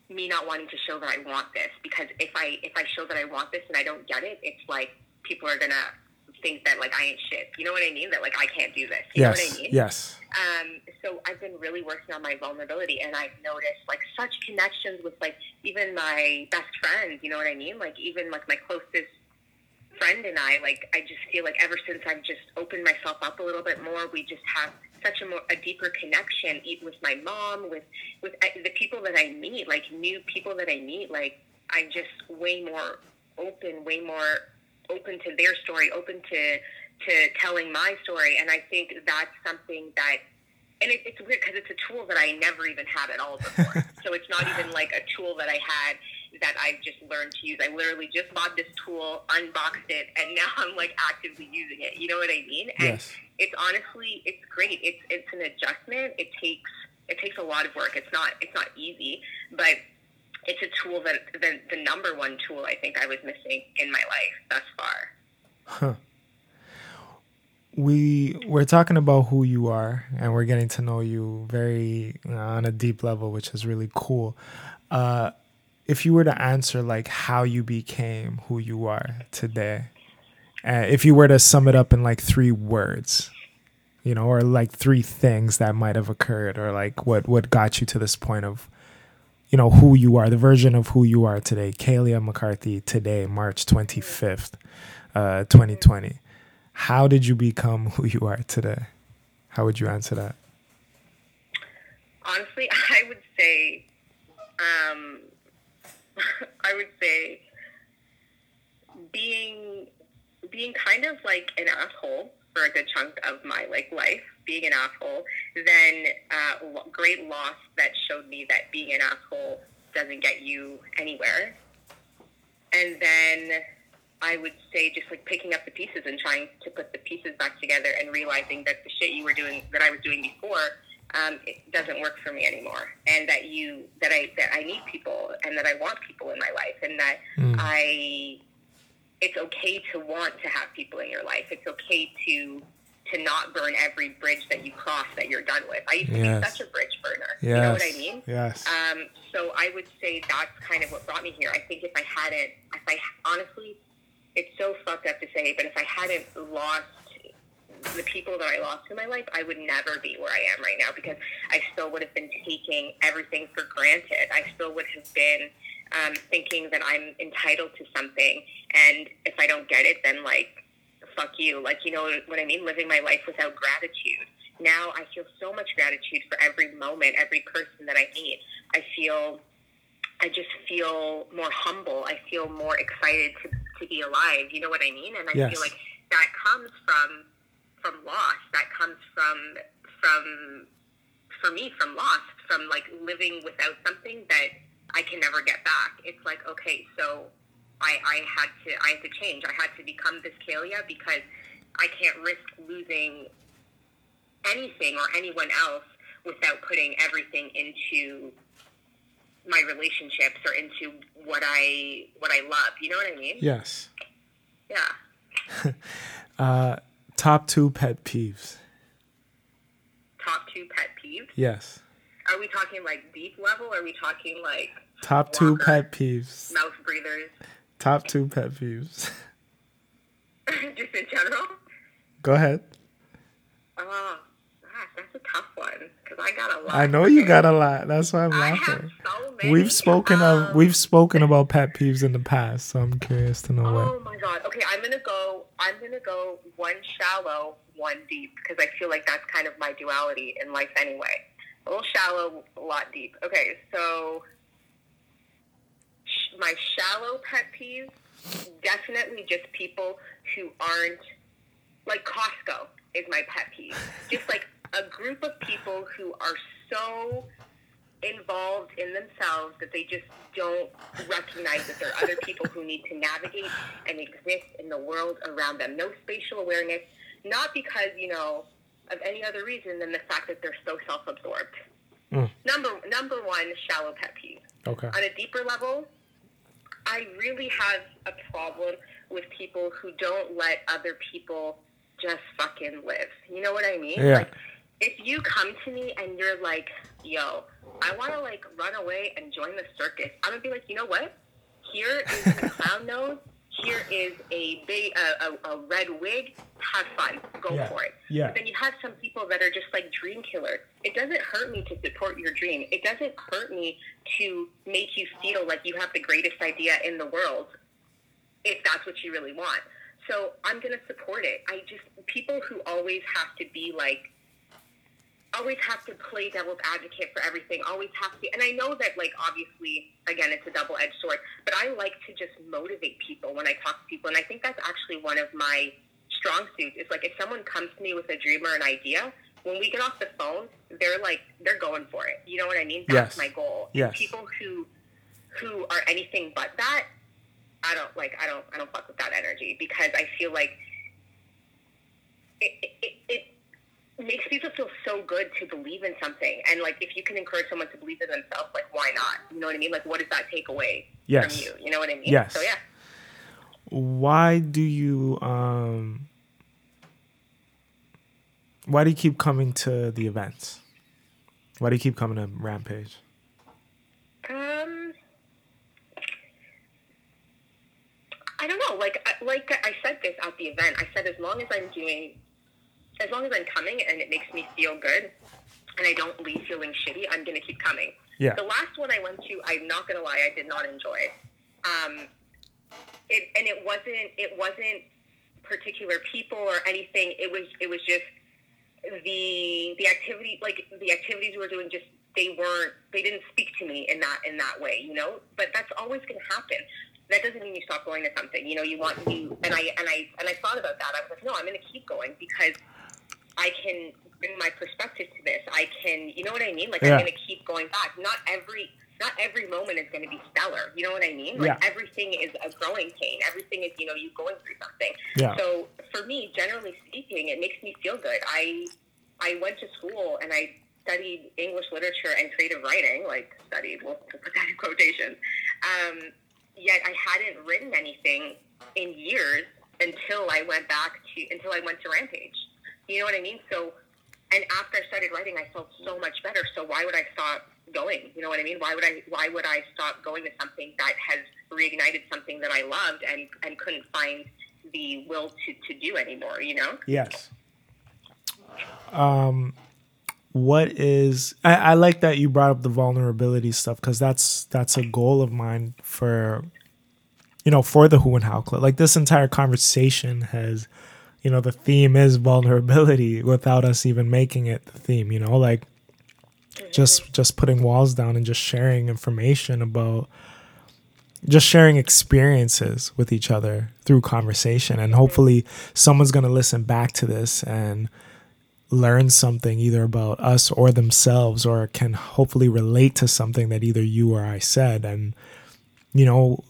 [SPEAKER 2] me not wanting to show that I want this because if I if I show that I want this and I don't get it, it's like people are gonna think that like I ain't shit. You know what I mean? That like I can't do this. You
[SPEAKER 3] yes.
[SPEAKER 2] know what I mean?
[SPEAKER 3] Yes.
[SPEAKER 2] Um, so I've been really working on my vulnerability, and I've noticed like such connections with like even my best friends. You know what I mean? Like even like my closest friend and I. Like I just feel like ever since I've just opened myself up a little bit more, we just have such a more a deeper connection even with my mom, with with uh, the people that I meet, like new people that I meet. Like I'm just way more open, way more open to their story, open to to telling my story, and I think that's something that. And it, it's weird because it's a tool that I never even had at all before. so it's not even like a tool that I had that I've just learned to use. I literally just bought this tool, unboxed it, and now I'm like actively using it. You know what I mean? And
[SPEAKER 3] yes.
[SPEAKER 2] it's honestly, it's great. It's it's an adjustment. It takes it takes a lot of work. It's not it's not easy, but it's a tool that the, the number one tool I think I was missing in my life thus far.
[SPEAKER 3] Huh. We we're talking about who you are, and we're getting to know you very uh, on a deep level, which is really cool. Uh, if you were to answer like how you became who you are today, uh, if you were to sum it up in like three words, you know, or like three things that might have occurred, or like what what got you to this point of you know who you are the version of who you are today. Kailia mccarthy today march 25th uh, 2020 how did you become who you are today? How would you answer that?
[SPEAKER 2] Honestly i would say um, i would say being being kind of like an asshole for a good chunk of my like life being an asshole, then uh, great loss that showed me that being an asshole doesn't get you anywhere. And then I would say just like picking up the pieces and trying to put the pieces back together and realizing that the shit you were doing that I was doing before um, it doesn't work for me anymore, and that you that I that I need people and that I want people in my life, and that mm. I it's okay to want to have people in your life. It's okay to to not burn every bridge that you cross that you're done with. I used to yes. be such a bridge burner. Yes. You know what I mean?
[SPEAKER 3] Yes.
[SPEAKER 2] Um, so I would say that's kind of what brought me here. I think if I hadn't, if I honestly, it's so fucked up to say, but if I hadn't lost the people that I lost in my life, I would never be where I am right now because I still would have been taking everything for granted. I still would have been um, thinking that I'm entitled to something, and if I don't get it, then like fuck you. Like, you know what I mean? Living my life without gratitude. Now I feel so much gratitude for every moment, every person that I meet. I feel, I just feel more humble. I feel more excited to, to be alive. You know what I mean? And I yes. feel like that comes from, from loss. That comes from, from, for me, from loss, from like living without something that I can never get back. It's like, okay, so I, I had to I had to change. I had to become this Kailia because I can't risk losing anything or anyone else without putting everything into my relationships or into what I what I love. You know what I mean?
[SPEAKER 3] Yes.
[SPEAKER 2] Yeah.
[SPEAKER 3] uh, top two pet peeves.
[SPEAKER 2] Top two pet peeves.
[SPEAKER 3] Yes.
[SPEAKER 2] are we talking like deep level? Or are we talking like
[SPEAKER 3] Top two
[SPEAKER 2] Walker.
[SPEAKER 3] pet peeves.
[SPEAKER 2] mouth breathers?
[SPEAKER 3] Top two pet peeves.
[SPEAKER 2] Just in general?
[SPEAKER 3] Go ahead.
[SPEAKER 2] Oh, gosh, that's a tough one because I got a lot.
[SPEAKER 3] I know you got a lot. That's why I'm
[SPEAKER 2] I have
[SPEAKER 3] laughing.
[SPEAKER 2] so many.
[SPEAKER 3] We've spoken of
[SPEAKER 2] Um,
[SPEAKER 3] we've spoken about pet peeves in the past, so I'm curious to know
[SPEAKER 2] Oh
[SPEAKER 3] what.
[SPEAKER 2] my god. Okay, I'm gonna go. I'm gonna go one shallow, one deep because I feel like that's kind of my duality in life anyway. A little shallow, a lot deep. Okay, so my shallow pet peeves definitely just people who aren't like Costco is my pet peeve. Just like a group of people who are so involved in themselves that they just don't recognize that there are other people who need to navigate and exist in the world around them. No spatial awareness, not because, you know, of any other reason than the fact that they're so self absorbed.
[SPEAKER 3] Mm.
[SPEAKER 2] Number number one, shallow pet peeve.
[SPEAKER 3] Okay.
[SPEAKER 2] On a deeper level, I really have a problem with people who don't let other people just fucking live. You know what I mean?
[SPEAKER 3] Yeah.
[SPEAKER 2] Like, if you come to me and you're like, yo, I want to like run away and join the circus, I'm gonna be like, you know what? Here is a clown nose. Here is a big a, a, a red wig. Have fun. Go
[SPEAKER 3] Yeah.
[SPEAKER 2] for it.
[SPEAKER 3] Yeah.
[SPEAKER 2] But then you have some people that are just like dream killers. It doesn't hurt me to support your dream. It doesn't hurt me to make you feel like you have the greatest idea in the world if that's what you really want. So I'm going to support it. I just, people who always have to be like, always have to play devil's advocate for everything, always have to, and I know that, like, obviously, again, it's a double edged sword, but I like to just motivate people when I talk to people. And I think that's actually one of my strong suits. Is like, if someone comes to me with a dream or an idea, when we get off the phone, they're like, they're going for it. You know what I mean? That's
[SPEAKER 3] Yes.
[SPEAKER 2] my goal.
[SPEAKER 3] Yes.
[SPEAKER 2] People who, who are anything but that, I don't like. I don't. I don't fuck with that energy because I feel like it, it, it, it makes people feel so good to believe in something. And like, if you can encourage someone to believe in themselves, like, why not? You know what I mean? Like, what does that take away
[SPEAKER 3] Yes.
[SPEAKER 2] from you? You know what I mean?
[SPEAKER 3] Yes.
[SPEAKER 2] So yeah.
[SPEAKER 3] Why do you um why do you keep coming to the events? Why do you keep coming to Rampage?
[SPEAKER 2] Um, I don't know. Like, like I said this at the event. I said as long as I'm doing, as long as I'm coming and it makes me feel good, and I don't leave feeling shitty, I'm gonna keep coming.
[SPEAKER 3] Yeah.
[SPEAKER 2] The last one I went to, I'm not gonna lie, I did not enjoy. Um, it and it wasn't it wasn't particular people or anything. It was it was just the the activity like the activities we were doing just they weren't they didn't speak to me in that in that way you know but that's always going to happen that doesn't mean you stop going to something you know you want you and i and i and i thought about that i was like no i'm going to keep going because i can bring my perspective to this i can you know what i mean like
[SPEAKER 3] Yeah.
[SPEAKER 2] i'm going to keep going back not every not every moment is going to be stellar you know what i mean like
[SPEAKER 3] Yeah.
[SPEAKER 2] everything is a growing pain everything is you know you going through something
[SPEAKER 3] Yeah.
[SPEAKER 2] so for me, generally speaking, it makes me feel good. I I went to school and I studied English literature and creative writing, like studied, we'll put that in quotations. Um, yet I hadn't written anything in years until I went back to until I went to Rampage. You know what I mean? So, and after I started writing, I felt so much better. So why would I stop going? You know what I mean? Why would I? Why would I stop going to something that has reignited something that I loved and and couldn't find the will to to do anymore? You know?
[SPEAKER 3] Yes. Um, what is I, I like that you brought up the vulnerability stuff because that's that's a goal of mine for you know for the Who and How Club. Like this entire conversation has, you know, the theme is vulnerability without us even making it the theme. You know, like just just putting walls down and just sharing information about just sharing experiences with each other through conversation and hopefully someone's going to listen back to this and learn something either about us or themselves or can hopefully relate to something that either you or I said and you know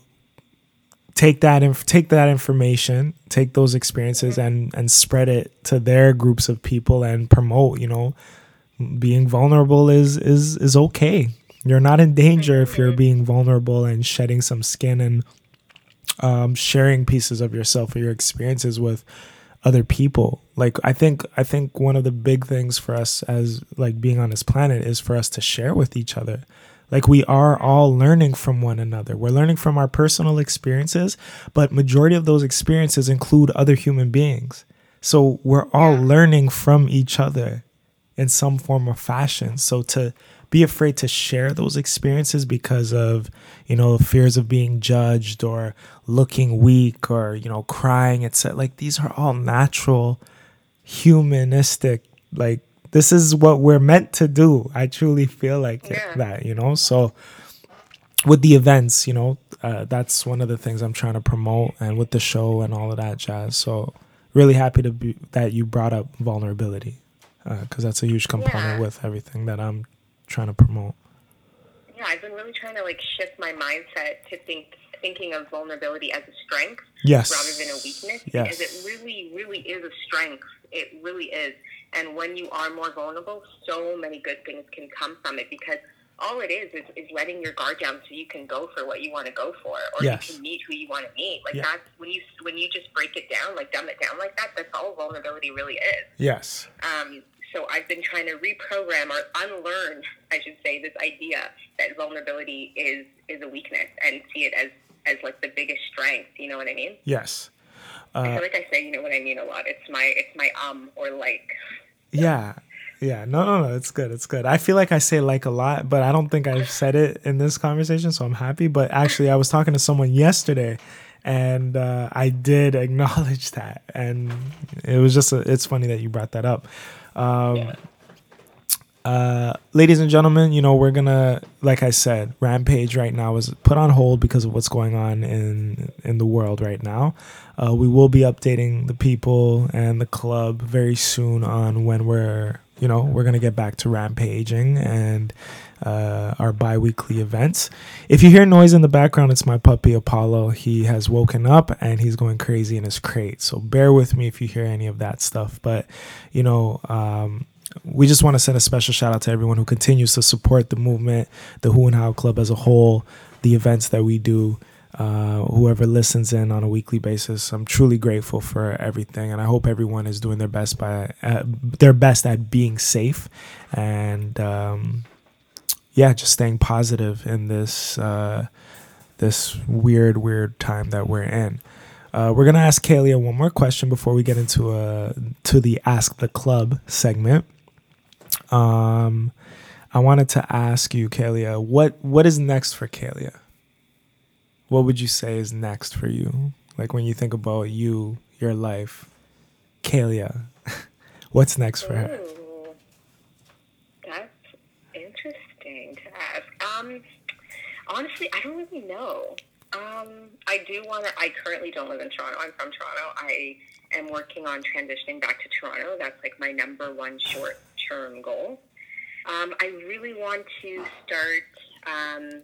[SPEAKER 3] take that inf- take that information take those experiences and and spread it to their groups of people and promote you know. Being vulnerable is is is okay. You're not in danger if you're being vulnerable and shedding some skin and um, sharing pieces of yourself or your experiences with other people. Like i think i think one of the big things for us as like being on this planet is for us to share with each other like we are all learning from one another. We're learning from our personal experiences but majority of those experiences include other human beings. So we're all learning from each other in some form or fashion. So to be afraid to share those experiences because of you know fears of being judged or looking weak or you know crying etc like these are all natural humanistic like this is what we're meant to do i truly feel like
[SPEAKER 2] Yeah.
[SPEAKER 3] that you know so with the events you know uh, that's one of the things i'm trying to promote and with the show and all of that jazz so really happy to be that you brought up vulnerability because that's a huge component
[SPEAKER 2] Yeah.
[SPEAKER 3] with everything that i'm trying to promote
[SPEAKER 2] Yeah, I've been really trying to like shift my mindset to think thinking of vulnerability as a strength
[SPEAKER 3] yes
[SPEAKER 2] rather than a weakness
[SPEAKER 3] Yes.
[SPEAKER 2] because it really, really is a strength. It really is. And when you are more vulnerable, so many good things can come from it because all it is is, is letting your guard down so you can go for what you want to go for or
[SPEAKER 3] Yes.
[SPEAKER 2] you can meet who you want to meet. Like
[SPEAKER 3] Yeah.
[SPEAKER 2] that's when you when you just break it down, like dumb it down like that, that's all vulnerability really is.
[SPEAKER 3] yes
[SPEAKER 2] Um, so I've been trying to reprogram or unlearn, I should say, this idea that vulnerability is is a weakness and see it as as like the biggest strength. You know what I mean?
[SPEAKER 3] yes
[SPEAKER 2] I
[SPEAKER 3] uh,
[SPEAKER 2] feel like I say, you know what I mean, a lot. It's my it's my um or like.
[SPEAKER 3] yeah. Yeah. No no no. It's good. It's good. I feel like i say like a lot but i don't think i've said it in this conversation so i'm happy. But actually i was talking to someone yesterday and uh, i did acknowledge that. And it was just a, it's funny that you brought that up. Um, uh, ladies and gentlemen, you know, we're gonna, like I said, Rampage right now is put on hold because of what's going on in in the world right now. Uh, we will be updating the people and the club very soon on when we're, you know, we're gonna get back to rampaging and uh, our bi-weekly events. If you hear noise in the background, it's my puppy Apollo. He has woken up and he's going crazy in his crate. So bear with me if you hear any of that stuff. But you know, um, we just want to send a special shout out to everyone who continues to support the movement, the Who and How Club as a whole, the events that we do. Uh, whoever listens in on a weekly basis, I'm truly grateful for everything, and I hope everyone is doing their best by uh, their best at being safe, and um, yeah, just staying positive in this uh, this weird, weird time that we're in. Uh, we're gonna ask Kailia one more question before we get into uh to the Ask the Club segment. Um, I wanted to ask you, Kailia, what what is next for Kailia? What would you say is next for you? Like when you think about you, your life, Kailia, what's next for her?
[SPEAKER 2] That's interesting to ask. Um, honestly, I don't really know. Um, I do want to. I currently don't live in Toronto. I'm from Toronto. I am working on transitioning back to Toronto. That's like my number one short term goal. Um, I really want to start um,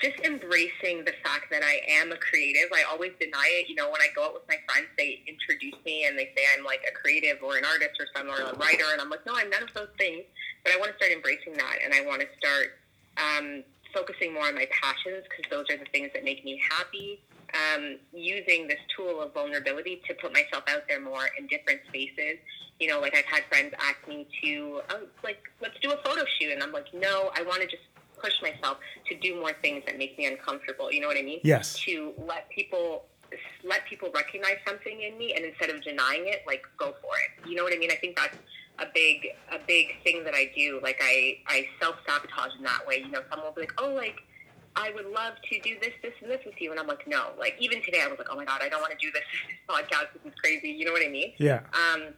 [SPEAKER 2] just embracing the fact that I am a creative. I always deny it. You know, when I go out with my friends, they introduce me and they say I'm like a creative or an artist or some or a writer, and I'm like, no, I'm none of those things. But I want to start embracing that, and I want to start um, focusing more on my passions because those are the things that make me happy. Um, using this tool of vulnerability to put myself out there more in different spaces. You know, like I've had friends ask me to, oh, like, let's do a photo shoot, and I'm like, no, I want to just push myself to do more things that make me uncomfortable. You know what I mean?
[SPEAKER 3] Yes.
[SPEAKER 2] To let people let people recognize something in me, and instead of denying it, like go for it. You know what I mean? I think that's a big a big thing that I do. Like I I self sabotage in that way. You know, someone will be like, oh, like. I would love to do this, this, and this with you, and I'm like, no. Like even today, I was like, oh my god, I don't want to do this podcast. This is crazy. You know what I mean?
[SPEAKER 3] Yeah.
[SPEAKER 2] Um,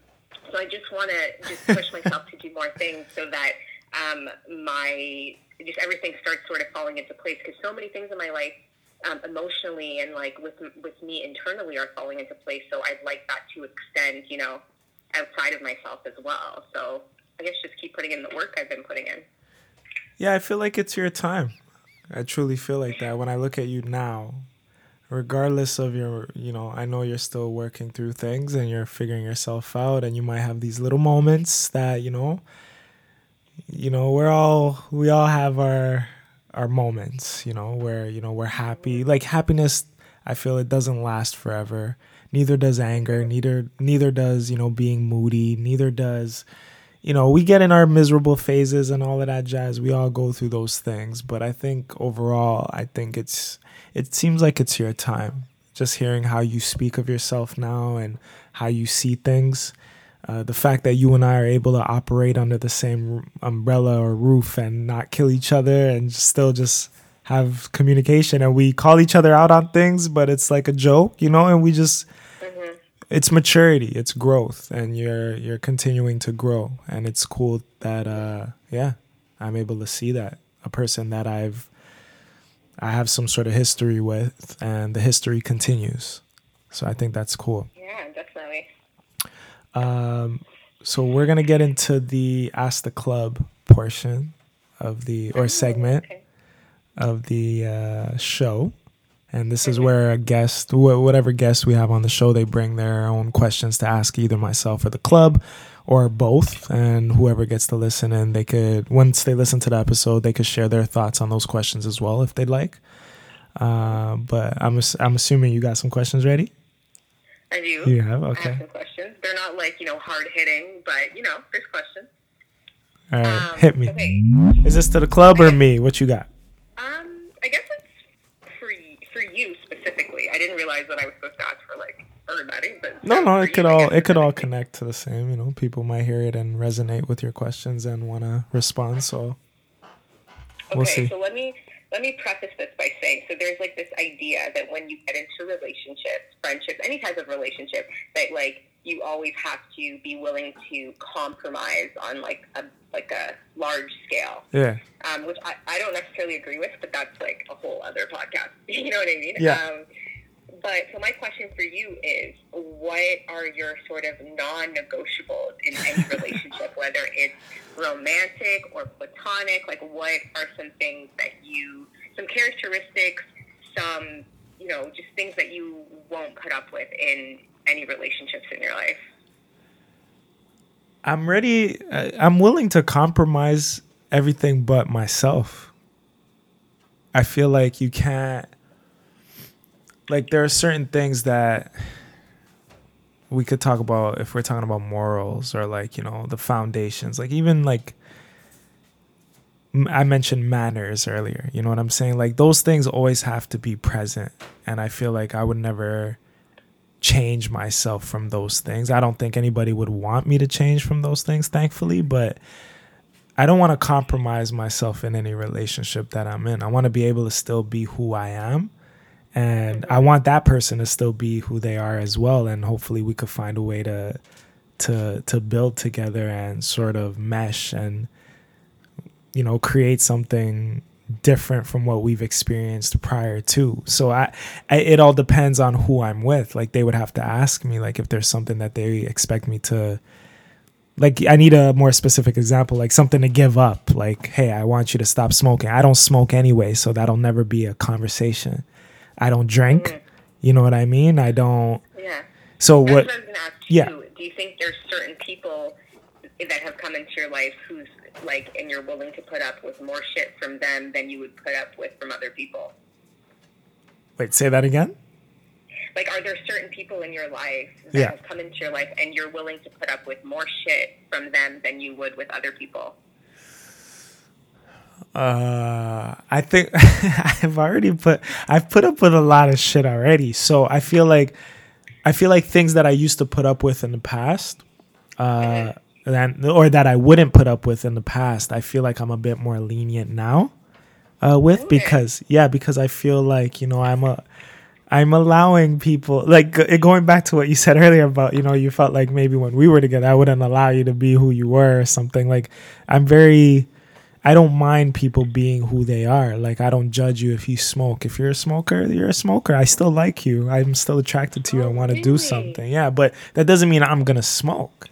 [SPEAKER 2] so I just want to just push myself to do more things so that um, my just everything starts sort of falling into place because so many things in my life um, emotionally and like with with me internally are falling into place. So I'd like that to extend, you know, outside of myself as well. So I guess just keep putting in the work I've been putting in.
[SPEAKER 3] Yeah, I feel like it's your time. I truly feel like that when I look at you now. Regardless of your, you know, I know you're still working through things and you're figuring yourself out and you might have these little moments that, you know, you know, we're all we all have our our moments, you know, where, you know, we're happy. Like happiness I feel it doesn't last forever. Neither does anger. Neither neither does you know being moody. Neither does you know we get in our miserable phases and all of that jazz. We all go through those things. But I think overall, I think it's it seems like it's your time. Just hearing how you speak of yourself now and how you see things. Uh, the fact that you and I are able to operate under the same umbrella or roof and not kill each other and still just have communication and we call each other out on things, but it's like a joke, you know, and we just. It's maturity, it's growth, and you're you're continuing to grow, and it's cool that uh, yeah, I'm able to see that a person that I've I have some sort of history with, and the history continues. So I think that's cool.
[SPEAKER 2] Yeah, definitely.
[SPEAKER 3] Um, so we're gonna get into the ask the club portion of the or segment. Okay of the uh, show. And this is where a guest, whatever guest we have on the show, they bring their own questions to ask either myself or the club or both. And whoever gets to listen and they could, once they listen to the episode, they could share their thoughts on those questions as well if they'd like. Uh, but I'm, I'm assuming you got some questions ready?
[SPEAKER 2] I do.
[SPEAKER 3] You have? Okay.
[SPEAKER 2] I have some questions. They're not like, you know, hard hitting, but, you know, there's questions.
[SPEAKER 3] All right. Um, hit me. Okay. Is this to the club or me? What you got?
[SPEAKER 2] Um, I guess it's for for you specifically. I didn't realize that I was supposed to ask for like everybody, but
[SPEAKER 3] no, no, it could all it could all connect to the same. You know, people might hear it and resonate with your questions and want to respond. So
[SPEAKER 2] we'll okay, see. so let me let me preface this by saying so there's like this idea that when you get into relationships, friendships, any type of relationship, that like you always have to be willing to compromise on like a like a large scale.
[SPEAKER 3] Yeah.
[SPEAKER 2] Um, which I, I don't necessarily agree with, but that's like a whole other podcast. you know what I mean?
[SPEAKER 3] Yeah.
[SPEAKER 2] Um, but so my question for you is, what are your sort of non-negotiables in any relationship, whether it's romantic or platonic? Like, what are some things that you, some characteristics, some, you know, just things that you won't put up with in any relationships in your life?
[SPEAKER 3] I'm ready. Uh, I'm willing to compromise everything but myself. I feel like you can't. Like, there are certain things that we could talk about if we're talking about morals or, like, you know, the foundations. Like, even like I mentioned manners earlier. You know what I'm saying? Like, those things always have to be present. And I feel like I would never change myself from those things. I don't think anybody would want me to change from those things, thankfully, but I don't want to compromise myself in any relationship that I'm in. I want to be able to still be who I am. And I want that person to still be who they are as well. And hopefully we could find a way to to to build together and sort of mesh and you know create something different from what we've experienced prior to. So I, I, it all depends on who I'm with. Like they would have to ask me like if there's something that they expect me to like I need a more specific example, like something to give up. Like, hey, I want you to stop smoking. I don't smoke anyway, so that'll never be a conversation. I don't drink. Mm. You know what I mean? I don't.
[SPEAKER 2] Yeah.
[SPEAKER 3] So what? what
[SPEAKER 2] yeah. Do you think there's certain people that have come into your life who's like, and you're willing to put up with more shit from them than you would put up with from other people.
[SPEAKER 3] Wait, say that again?
[SPEAKER 2] Like, are there certain people in your life that yeah. have come into your life and you're willing to put up with more shit from them than you would with other people?
[SPEAKER 3] Uh, I think I've already put I've put up with a lot of shit already. So I feel like I feel like things that I used to put up with in the past, uh, that or that I wouldn't put up with in the past. I feel like I'm a bit more lenient now uh, with because yeah, because I feel like you know I'm a I'm allowing people like going back to what you said earlier about you know you felt like maybe when we were together I wouldn't allow you to be who you were or something like I'm very I don't mind people being who they are. Like I don't judge you if you smoke. If you're a smoker, you're a smoker. I still like you. I'm still attracted to you. Oh, I want to really? do something. Yeah, but that doesn't mean I'm gonna smoke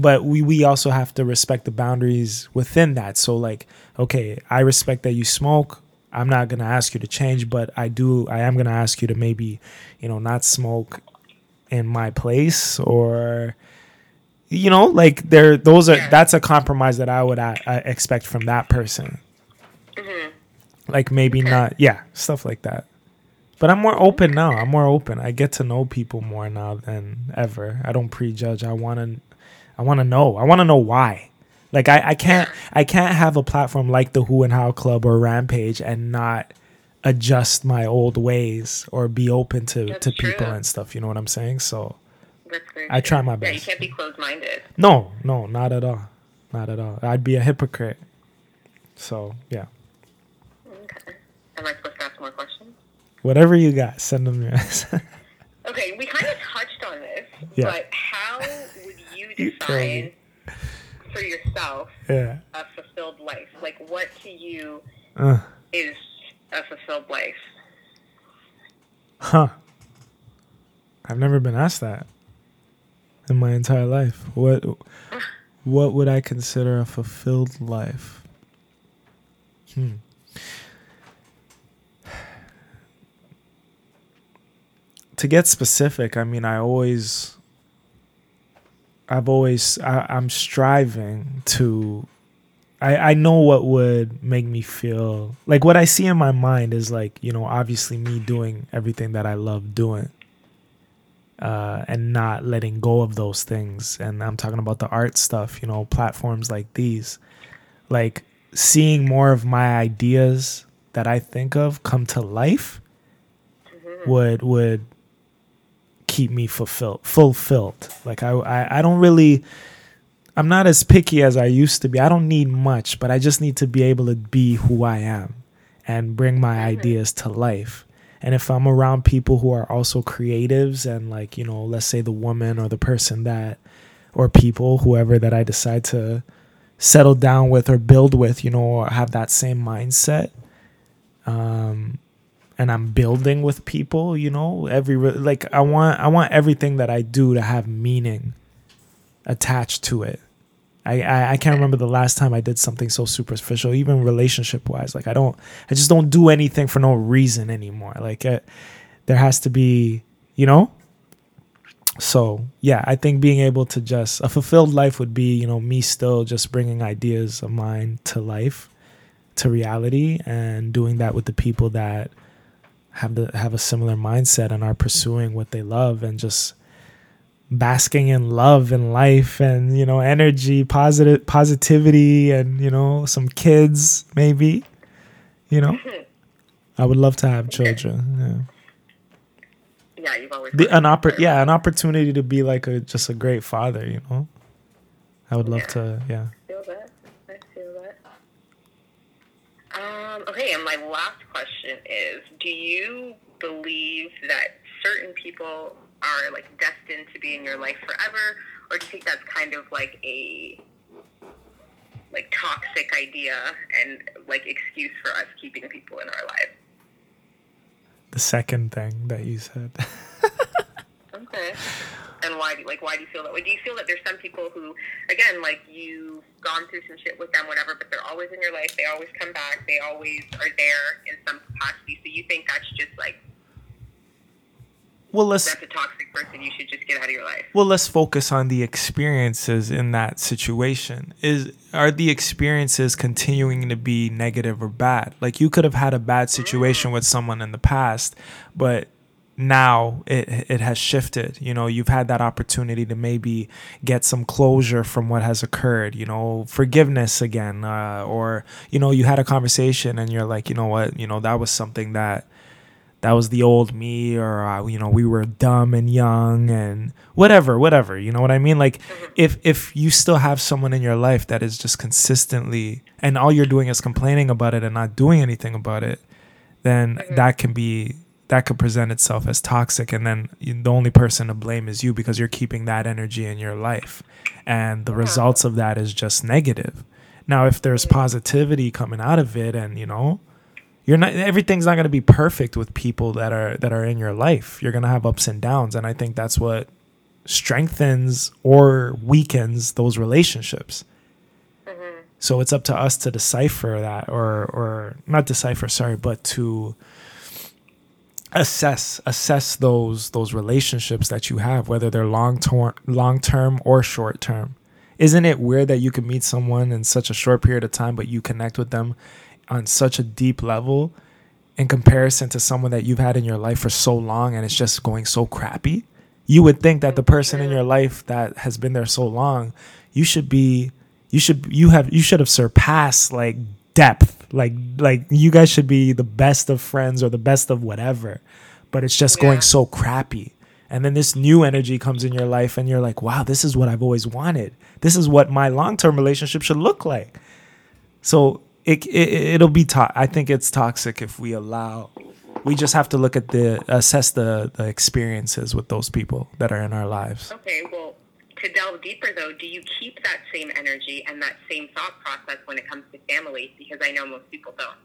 [SPEAKER 3] but we we also have to respect the boundaries within that so like okay i respect that you smoke i'm not going to ask you to change but i do i am going to ask you to maybe you know not smoke in my place or you know like there those are that's a compromise that i would uh, expect from that person mm-hmm. like maybe not yeah stuff like that But I'm more open now. I'm more open. I get to know people more now than ever. I don't prejudge. I want to I want to know. I want to know why. Like I, I can't I can't have a platform like the Who and How Club or Rampage and not adjust my old ways or be open to
[SPEAKER 2] That's
[SPEAKER 3] to people and stuff. You know what I'm saying? So I try my best.
[SPEAKER 2] Yeah, you can't be closed-minded.
[SPEAKER 3] no, no, not at all, not at all. I'd be a hypocrite. So yeah,
[SPEAKER 2] Okay. Am I supposed to ask more questions?
[SPEAKER 3] whatever you got, send them. Your
[SPEAKER 2] Okay, we kind of touched on this,
[SPEAKER 3] Yeah.
[SPEAKER 2] but how would you
[SPEAKER 3] You
[SPEAKER 2] define
[SPEAKER 3] me.
[SPEAKER 2] for yourself
[SPEAKER 3] yeah.
[SPEAKER 2] a fulfilled life? Like, what to you
[SPEAKER 3] Uh,
[SPEAKER 2] is a fulfilled life?
[SPEAKER 3] huh. I've never been asked that in my entire life. What what would I consider a fulfilled life? Hmm. To get specific, I mean, I always, I've always, I, I'm striving to, I, I know what would make me feel like what I see in my mind is like, you know, obviously me doing everything that I love doing uh, and not letting go of those things. And I'm talking about the art stuff, you know, platforms like these, like seeing more of my ideas that I think of come to life would would keep me fulfilled fulfilled. Like I, I I don't really I'm not as picky as I used to be. I don't need much, but I just need to be able to be who I am and bring my ideas to life. And if I'm around people who are also creatives and like, you know, let's say the woman or the person that or people, whoever that I decide to settle down with or build with, you know, or have that same mindset. Um and I'm building with people, you know, every like I want I want everything that I do to have meaning attached to it. I, I I can't remember the last time I did something so superficial, even relationship wise. Like I don't, I just don't do anything for no reason anymore. Like there has to be, you know. So yeah, I think being able to just a fulfilled life would be, you know, me still just bringing ideas of mine to life, to reality, and doing that with the people that have the have a similar mindset and are pursuing what they love and just basking in love and life and you know energy positive positivity and you know some kids maybe you know i would love to have children
[SPEAKER 2] Yeah, yeah you've always
[SPEAKER 3] yeah the, an oppor- yeah an opportunity to be like a just a great father you know i would love
[SPEAKER 2] Yeah.
[SPEAKER 3] to yeah
[SPEAKER 2] I feel that. I feel that. Um, okay, and my last question is: Do you believe that certain people are like destined to be in your life forever, or do you think that's kind of like a like toxic idea and like excuse for us keeping people in our lives?
[SPEAKER 3] the second thing that you said
[SPEAKER 2] Okay. And why do like why do you feel that way? Do you feel that there's some people who, again, like you've gone through some shit with them, whatever, but they're always in your life. They always come back. They always are there in some capacity. So you think that's just like
[SPEAKER 3] well let's
[SPEAKER 2] that's a toxic person. You should just get out of your life.
[SPEAKER 3] Well, let's focus on the experiences in that situation. Is are the experiences continuing to be negative or bad? Like you could have had a bad situation with someone in the past, but now it it has shifted. You know, you've had that opportunity to maybe get some closure from what has occurred. You know, forgiveness again, uh, or you know, you had a conversation and you're like, you know what, you know, that was something that that was the old me or uh, you know we were dumb and young and whatever whatever you know what i mean? Like mm-hmm. if if you still have someone in your life that is just consistently and all you're doing is complaining about it and not doing anything about it then mm-hmm. that can be that could present itself as toxic and then you- the only person to blame is you because you're keeping that energy in your life. And the results of that is just negative. Now if there's mm-hmm. positivity coming out of it and you know you're not everything's not going to be perfect with people that are that are in your life. You're going to have ups and downs and i think that's what strengthens or weakens those relationships. Mm-hmm. So it's up to us to decipher that or or not decipher sorry but to assess assess those those relationships that you have whether they're long term long term or short term. Isn't it weird that you can meet someone in such a short period of time but you connect with them on such a deep level in comparison to someone that you've had in your life for so long and it's just going so crappy, you would think that the person in your life that has been there so long, you should be you should you have you should have surpassed like depth. Like like you guys should be the best of friends or the best of whatever. But it's just
[SPEAKER 2] Yeah.
[SPEAKER 3] going so crappy. And then this new energy comes in your life and you're like, "Wow, this is what I've always wanted. This is what my long-term relationship should look like." So it, it it'll be to- I think it's toxic if we allow. We just have to look at the assess the the experiences with those people that are in our lives.
[SPEAKER 2] Okay, well, to delve deeper though, do you keep that same energy and that same thought process when it comes to family? Because I know most people don't.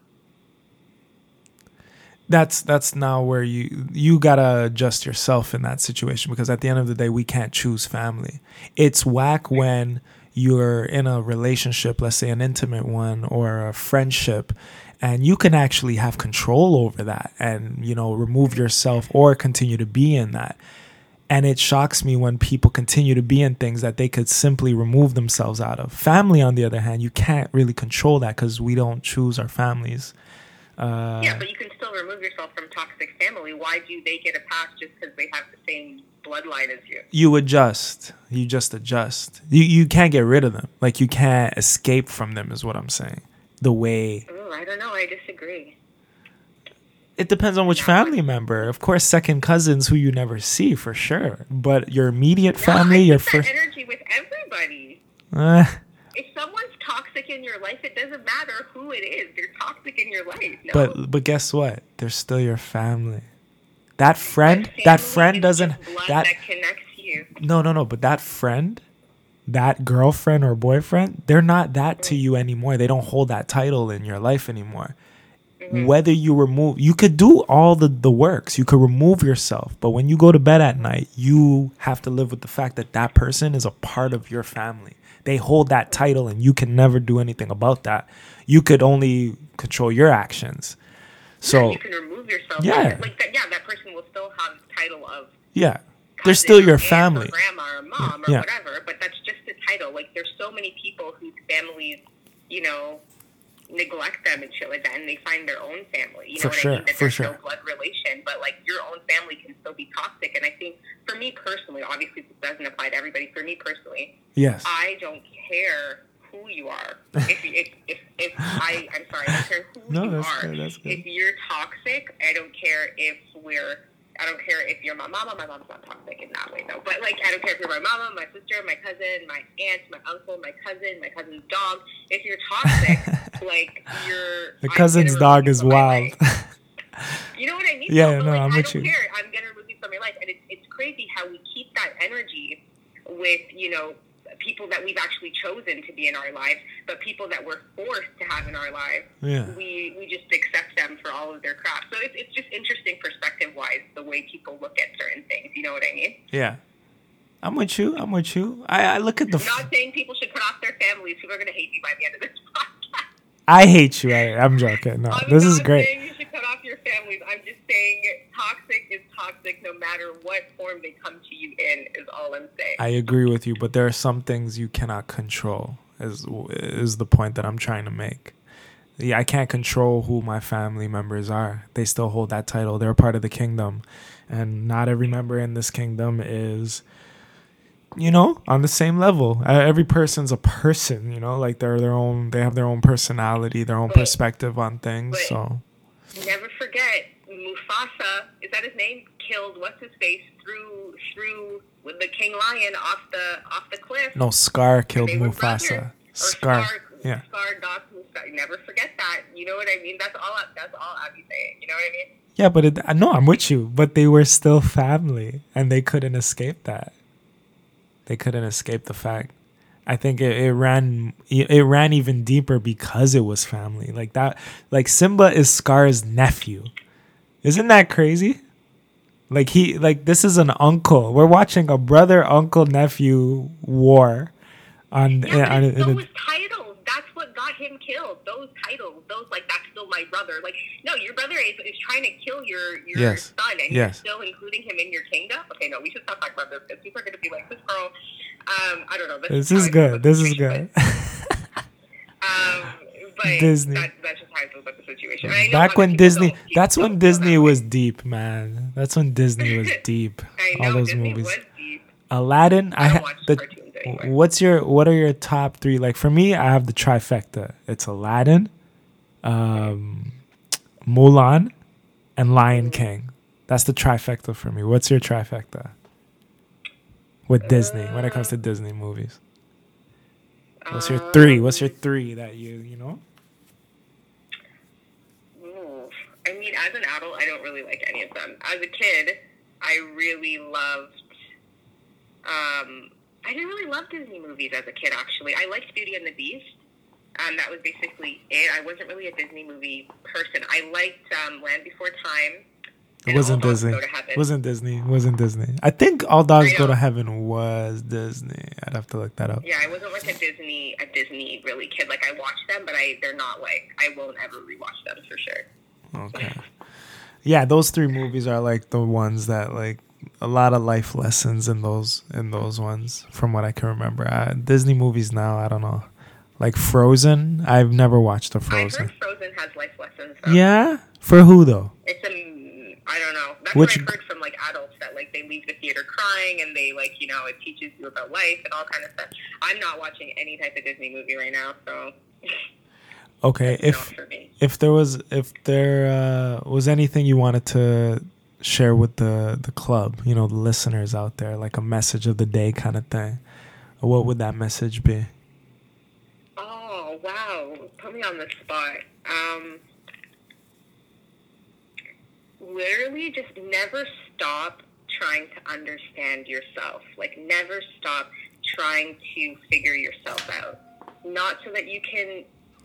[SPEAKER 3] That's that's now where you you gotta adjust yourself in that situation because at the end of the day we can't choose family. It's whack when you're in a relationship, let's say an intimate one or a friendship, and you can actually have control over that and you know remove yourself or continue to be in that. And it shocks me when people continue to be in things that they could simply remove themselves out of. Family, on the other hand, you can't really control that because we don't choose our families. Uh,
[SPEAKER 2] yeah, but you can still remove yourself from toxic family. Why do they get a pass just because they have the same bloodline as you?
[SPEAKER 3] you adjust. You just adjust. You you can't get rid of them. Like you can't escape from them is what I'm saying. The way
[SPEAKER 2] Oh, I don't know. I disagree.
[SPEAKER 3] it depends on which family member. Of course, second cousins who you never see for sure. But your immediate family,
[SPEAKER 2] no, I
[SPEAKER 3] your first
[SPEAKER 2] energy with everybody.
[SPEAKER 3] uh,
[SPEAKER 2] If someone's toxic in your life, it doesn't matter who it is. They're toxic in your life. No.
[SPEAKER 3] but but guess what? They're still your family. That friend, that friend doesn't
[SPEAKER 2] blood
[SPEAKER 3] that
[SPEAKER 2] that connects you.
[SPEAKER 3] No, no, no. But that friend, that girlfriend or boyfriend, they're not that to you anymore. They don't hold that title in your life anymore. Mm-hmm. Whether you remove, you could do all the, the works. You could remove yourself. But when you go to bed at night, you have to live with the fact that that person is a part of your family. They hold that title and you can never do anything about that. You could only control your actions. So,
[SPEAKER 2] you can remove yourself.
[SPEAKER 3] Yeah.
[SPEAKER 2] Like that. Yeah, that person will still have the title of.
[SPEAKER 3] yeah, they're still your
[SPEAKER 2] aunt or
[SPEAKER 3] family.
[SPEAKER 2] grandma or mom
[SPEAKER 3] Yeah.
[SPEAKER 2] or whatever. But that's just a title. Like there's so many people whose families, you know, neglect them and shit like that, and they find their own family. You know
[SPEAKER 3] For
[SPEAKER 2] what
[SPEAKER 3] sure,
[SPEAKER 2] I mean? That
[SPEAKER 3] for sure.
[SPEAKER 2] no blood relation, but like your own family can still be toxic. And I think for me personally, obviously this doesn't apply to everybody. For me personally,
[SPEAKER 3] Yes.
[SPEAKER 2] I don't care who you are. If if if, if I I'm sorry, I don't care who
[SPEAKER 3] No,
[SPEAKER 2] you
[SPEAKER 3] that's
[SPEAKER 2] are.
[SPEAKER 3] good, that's good.
[SPEAKER 2] If you're toxic, I don't care if we're I don't care if you're my mama. My mom's not toxic in that way though. But like I don't care if you're my mama, my sister, my cousin, my aunt, my uncle, my cousin, my cousin's dog. If you're toxic, like you're
[SPEAKER 3] The cousin's dog is wild.
[SPEAKER 2] You know what I mean?
[SPEAKER 3] Yeah, no,
[SPEAKER 2] like,
[SPEAKER 3] I'm
[SPEAKER 2] I
[SPEAKER 3] with
[SPEAKER 2] don't
[SPEAKER 3] you.
[SPEAKER 2] care. I'm gonna remove you from your life, and it's it's crazy how we keep that energy with you know people that we've actually chosen to be in our lives, but people that we're forced to have in our lives,
[SPEAKER 3] Yeah.
[SPEAKER 2] we we just accept them for all of their crap. So it's it's just interesting perspective wise the way people look at certain things. You know what I mean?
[SPEAKER 3] Yeah. I'm with you. I'm with you. I, I look at the.
[SPEAKER 2] I'm not saying people should cut off their families. People are gonna hate me by the end of this podcast.
[SPEAKER 3] I hate you. I, I'm joking. No,
[SPEAKER 2] I'm
[SPEAKER 3] this is great.
[SPEAKER 2] Saying you should cut off your families. I'm just saying toxic is toxic no matter what form they come to you in. Is all I'm saying.
[SPEAKER 3] I agree with you, but there are some things you cannot control. Is is the point that I'm trying to make? Yeah, I can't control who my family members are. They still hold that title. They're a part of the kingdom, and not every member in this kingdom is, you know, on the same level. Every person's a person. You know, like they're their own. They have their own personality, their own
[SPEAKER 2] But-
[SPEAKER 3] perspective on things.
[SPEAKER 2] but-
[SPEAKER 3] So
[SPEAKER 2] Never forget, Mufasa is that his name? Killed what's his face through through the king lion off the off the cliff.
[SPEAKER 3] no, Scar killed Mufasa. Scar.
[SPEAKER 2] Scar,
[SPEAKER 3] Yeah.
[SPEAKER 2] Scar dogs Mufasa. Never forget that. You know what I mean? That's all. That's all I'd be saying. You know what I mean?
[SPEAKER 3] Yeah, but it, no, I'm with you. But they were still family, and they couldn't escape that. They couldn't escape the fact. I think it, it ran it ran even deeper because it was family. Like that. Like Simba is Scar's nephew. Isn't that crazy? Like he like this is an uncle. We're watching a brother uncle nephew war on
[SPEAKER 2] Yeah,
[SPEAKER 3] on,
[SPEAKER 2] but it's
[SPEAKER 3] in a-
[SPEAKER 2] those titles. That's what got him killed. Those titles. Those like that's still my brother. Like no, your brother is, is trying to kill your your
[SPEAKER 3] Yes.
[SPEAKER 2] son, and
[SPEAKER 3] Yes.
[SPEAKER 2] you're still including him in your kingdom. Okay, no, we should stop talking about this because people are going to be like, this girl. Um, I don't know.
[SPEAKER 3] This
[SPEAKER 2] how
[SPEAKER 3] is
[SPEAKER 2] I feel
[SPEAKER 3] good. This is good.
[SPEAKER 2] Um, but
[SPEAKER 3] Disney.
[SPEAKER 2] That, that's just how I feel about the situation. I
[SPEAKER 3] Back when Disney, that's when Disney
[SPEAKER 2] way.
[SPEAKER 3] was deep, man. That's when Disney was deep.
[SPEAKER 2] I know
[SPEAKER 3] All those
[SPEAKER 2] Disney
[SPEAKER 3] movies.
[SPEAKER 2] was deep.
[SPEAKER 3] Aladdin. I,
[SPEAKER 2] I don't
[SPEAKER 3] the, What's your What are your top three? Like for me, I have the trifecta. It's Aladdin, um, Mulan, and Lion King. That's the trifecta for me. What's your trifecta? With Disney, when it comes to Disney movies, what's your three? What's your three that you you know?
[SPEAKER 2] Ooh. I mean, as an adult, I don't really like any of them. As a kid, I really loved. Um, I didn't really love Disney movies as a kid. Actually, I liked Beauty and the Beast. Um, that was basically it. I wasn't really a Disney movie person. I liked um, Land Before Time.
[SPEAKER 3] It wasn't Disney.
[SPEAKER 2] Heaven.
[SPEAKER 3] Wasn't Disney. It Wasn't Disney. I think All Dogs Go to Heaven was Disney. I'd have to look that up.
[SPEAKER 2] Yeah, I wasn't like a Disney a Disney really kid. Like I watched them, but I they're not like I won't ever rewatch them for sure.
[SPEAKER 3] Okay. Yeah, those three movies are like the ones that like a lot of life lessons in those in those ones from what I can remember. Uh, Disney movies now, I don't know. Like Frozen, I've never watched a
[SPEAKER 2] I
[SPEAKER 3] Frozen.
[SPEAKER 2] I heard Frozen has life lessons. So
[SPEAKER 3] Yeah, for who though?
[SPEAKER 2] It's a I don't know. That's
[SPEAKER 3] Which-
[SPEAKER 2] what I've heard from like adults that like they leave the theater crying and they like you know it teaches you about life and all kind of stuff. I'm not watching any type of Disney movie right now, so
[SPEAKER 3] Okay, if if there was if there uh, was anything you wanted to share with the the club, you know, the listeners out there, like a message of the day kind of thing, what would that message be?
[SPEAKER 2] Oh wow, put me on the spot. Um, literally, just never stop trying to understand yourself. Like, never stop trying to figure yourself out. Not so that you can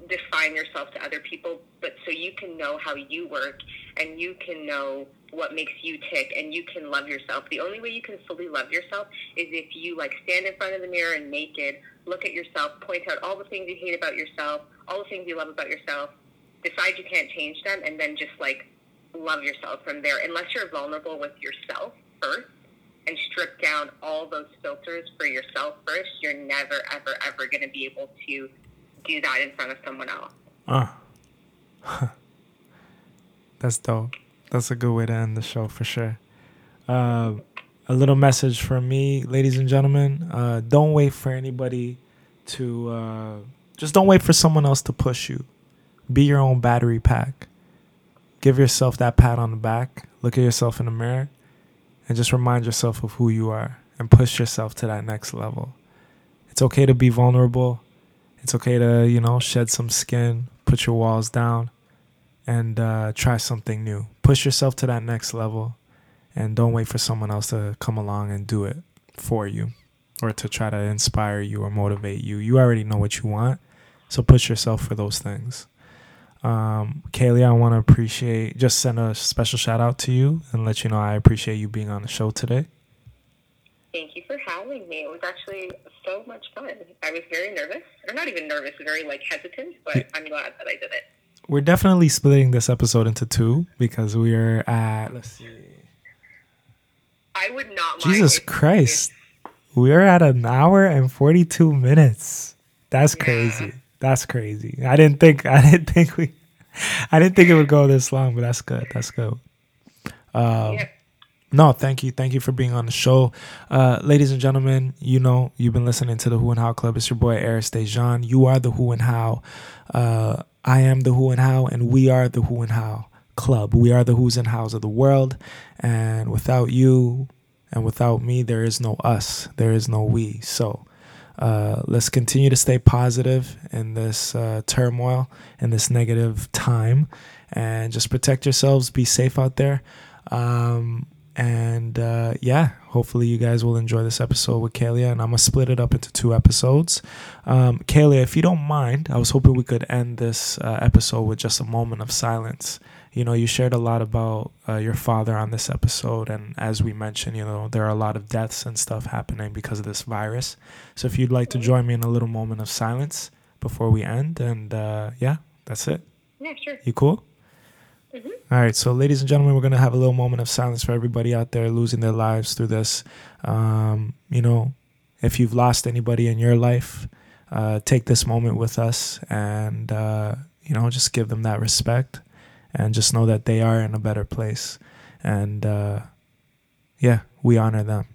[SPEAKER 2] define yourself to other people, but so you can know how you work and you can know what makes you tick and you can love yourself. The only way you can fully love yourself is if you like stand in front of the mirror and naked, look at yourself, point out all the things you hate about yourself, all the things you love about yourself, decide you can't change them, and then just like love yourself from there. Unless you're vulnerable with yourself first and strip down all those filters for yourself first, you're never, ever, ever going to be able to do that in front of someone else.
[SPEAKER 3] Uh. That's dope. That's a good way to end the show for sure. Uh, a little message from me, ladies and gentlemen. Uh, don't wait for anybody to. Uh, just don't wait for someone else to push you. Be your own battery pack. Give yourself that pat on the back. Look at yourself in the mirror, and just remind yourself of who you are, and push yourself to that next level. It's okay to be vulnerable. It's okay to you know shed some skin, put your walls down and uh, try something new. Push yourself to that next level, and don't wait for someone else to come along and do it for you, or to try to inspire you or motivate you. You already know what you want, so push yourself for those things. Um, Kaylee, I want to appreciate just send a special shout out to you and let you know I appreciate you being on the show today.
[SPEAKER 2] Thank you for having me. It was actually so much fun. I was very nervous, or not even nervous, very like hesitant, but I'm glad that I did it.
[SPEAKER 3] We're definitely splitting this episode into two because we are at let's see.
[SPEAKER 2] I would not.
[SPEAKER 3] Jesus Christ. We're at an hour and 42 minutes. That's
[SPEAKER 2] Yeah.
[SPEAKER 3] crazy. That's crazy. I didn't think I didn't think we I didn't think it would go this long, but that's good. That's good. Um,
[SPEAKER 2] Yeah.
[SPEAKER 3] no, thank you. Thank you for being on the show. Uh, ladies and gentlemen, you know, you've been listening to the Who and How Club. It's your boy, Eris Dejan. You are the Who and How. Uh, I am the Who and How, and we are the Who and How Club. We are the Who's and Hows of the world. And without you and without me, there is no us. There is no we. So uh, let's continue to stay positive in this uh, turmoil, in this negative time, and just protect yourselves. Be safe out there. Um, and uh, yeah, hopefully you guys will enjoy this episode with Kailia. And I'm gonna split it up into two episodes. Um, Kailia, if you don't mind, I was hoping we could end this uh, episode with just a moment of silence. You know, you shared a lot about uh, your father on this episode, and as we mentioned, you know, there are a lot of deaths and stuff happening because of this virus. So if you'd like to join me in a little moment of silence before we end, and uh, yeah, that's it.
[SPEAKER 2] Yeah, sure.
[SPEAKER 3] You cool?
[SPEAKER 2] Mhm.
[SPEAKER 3] All right, so ladies and gentlemen, we're gonna have a little moment of silence for everybody out there losing their lives through this. Um, you know, if you've lost anybody in your life, uh, take this moment with us and uh, you know, just give them that respect and just know that they are in a better place. And uh, yeah, we honor them.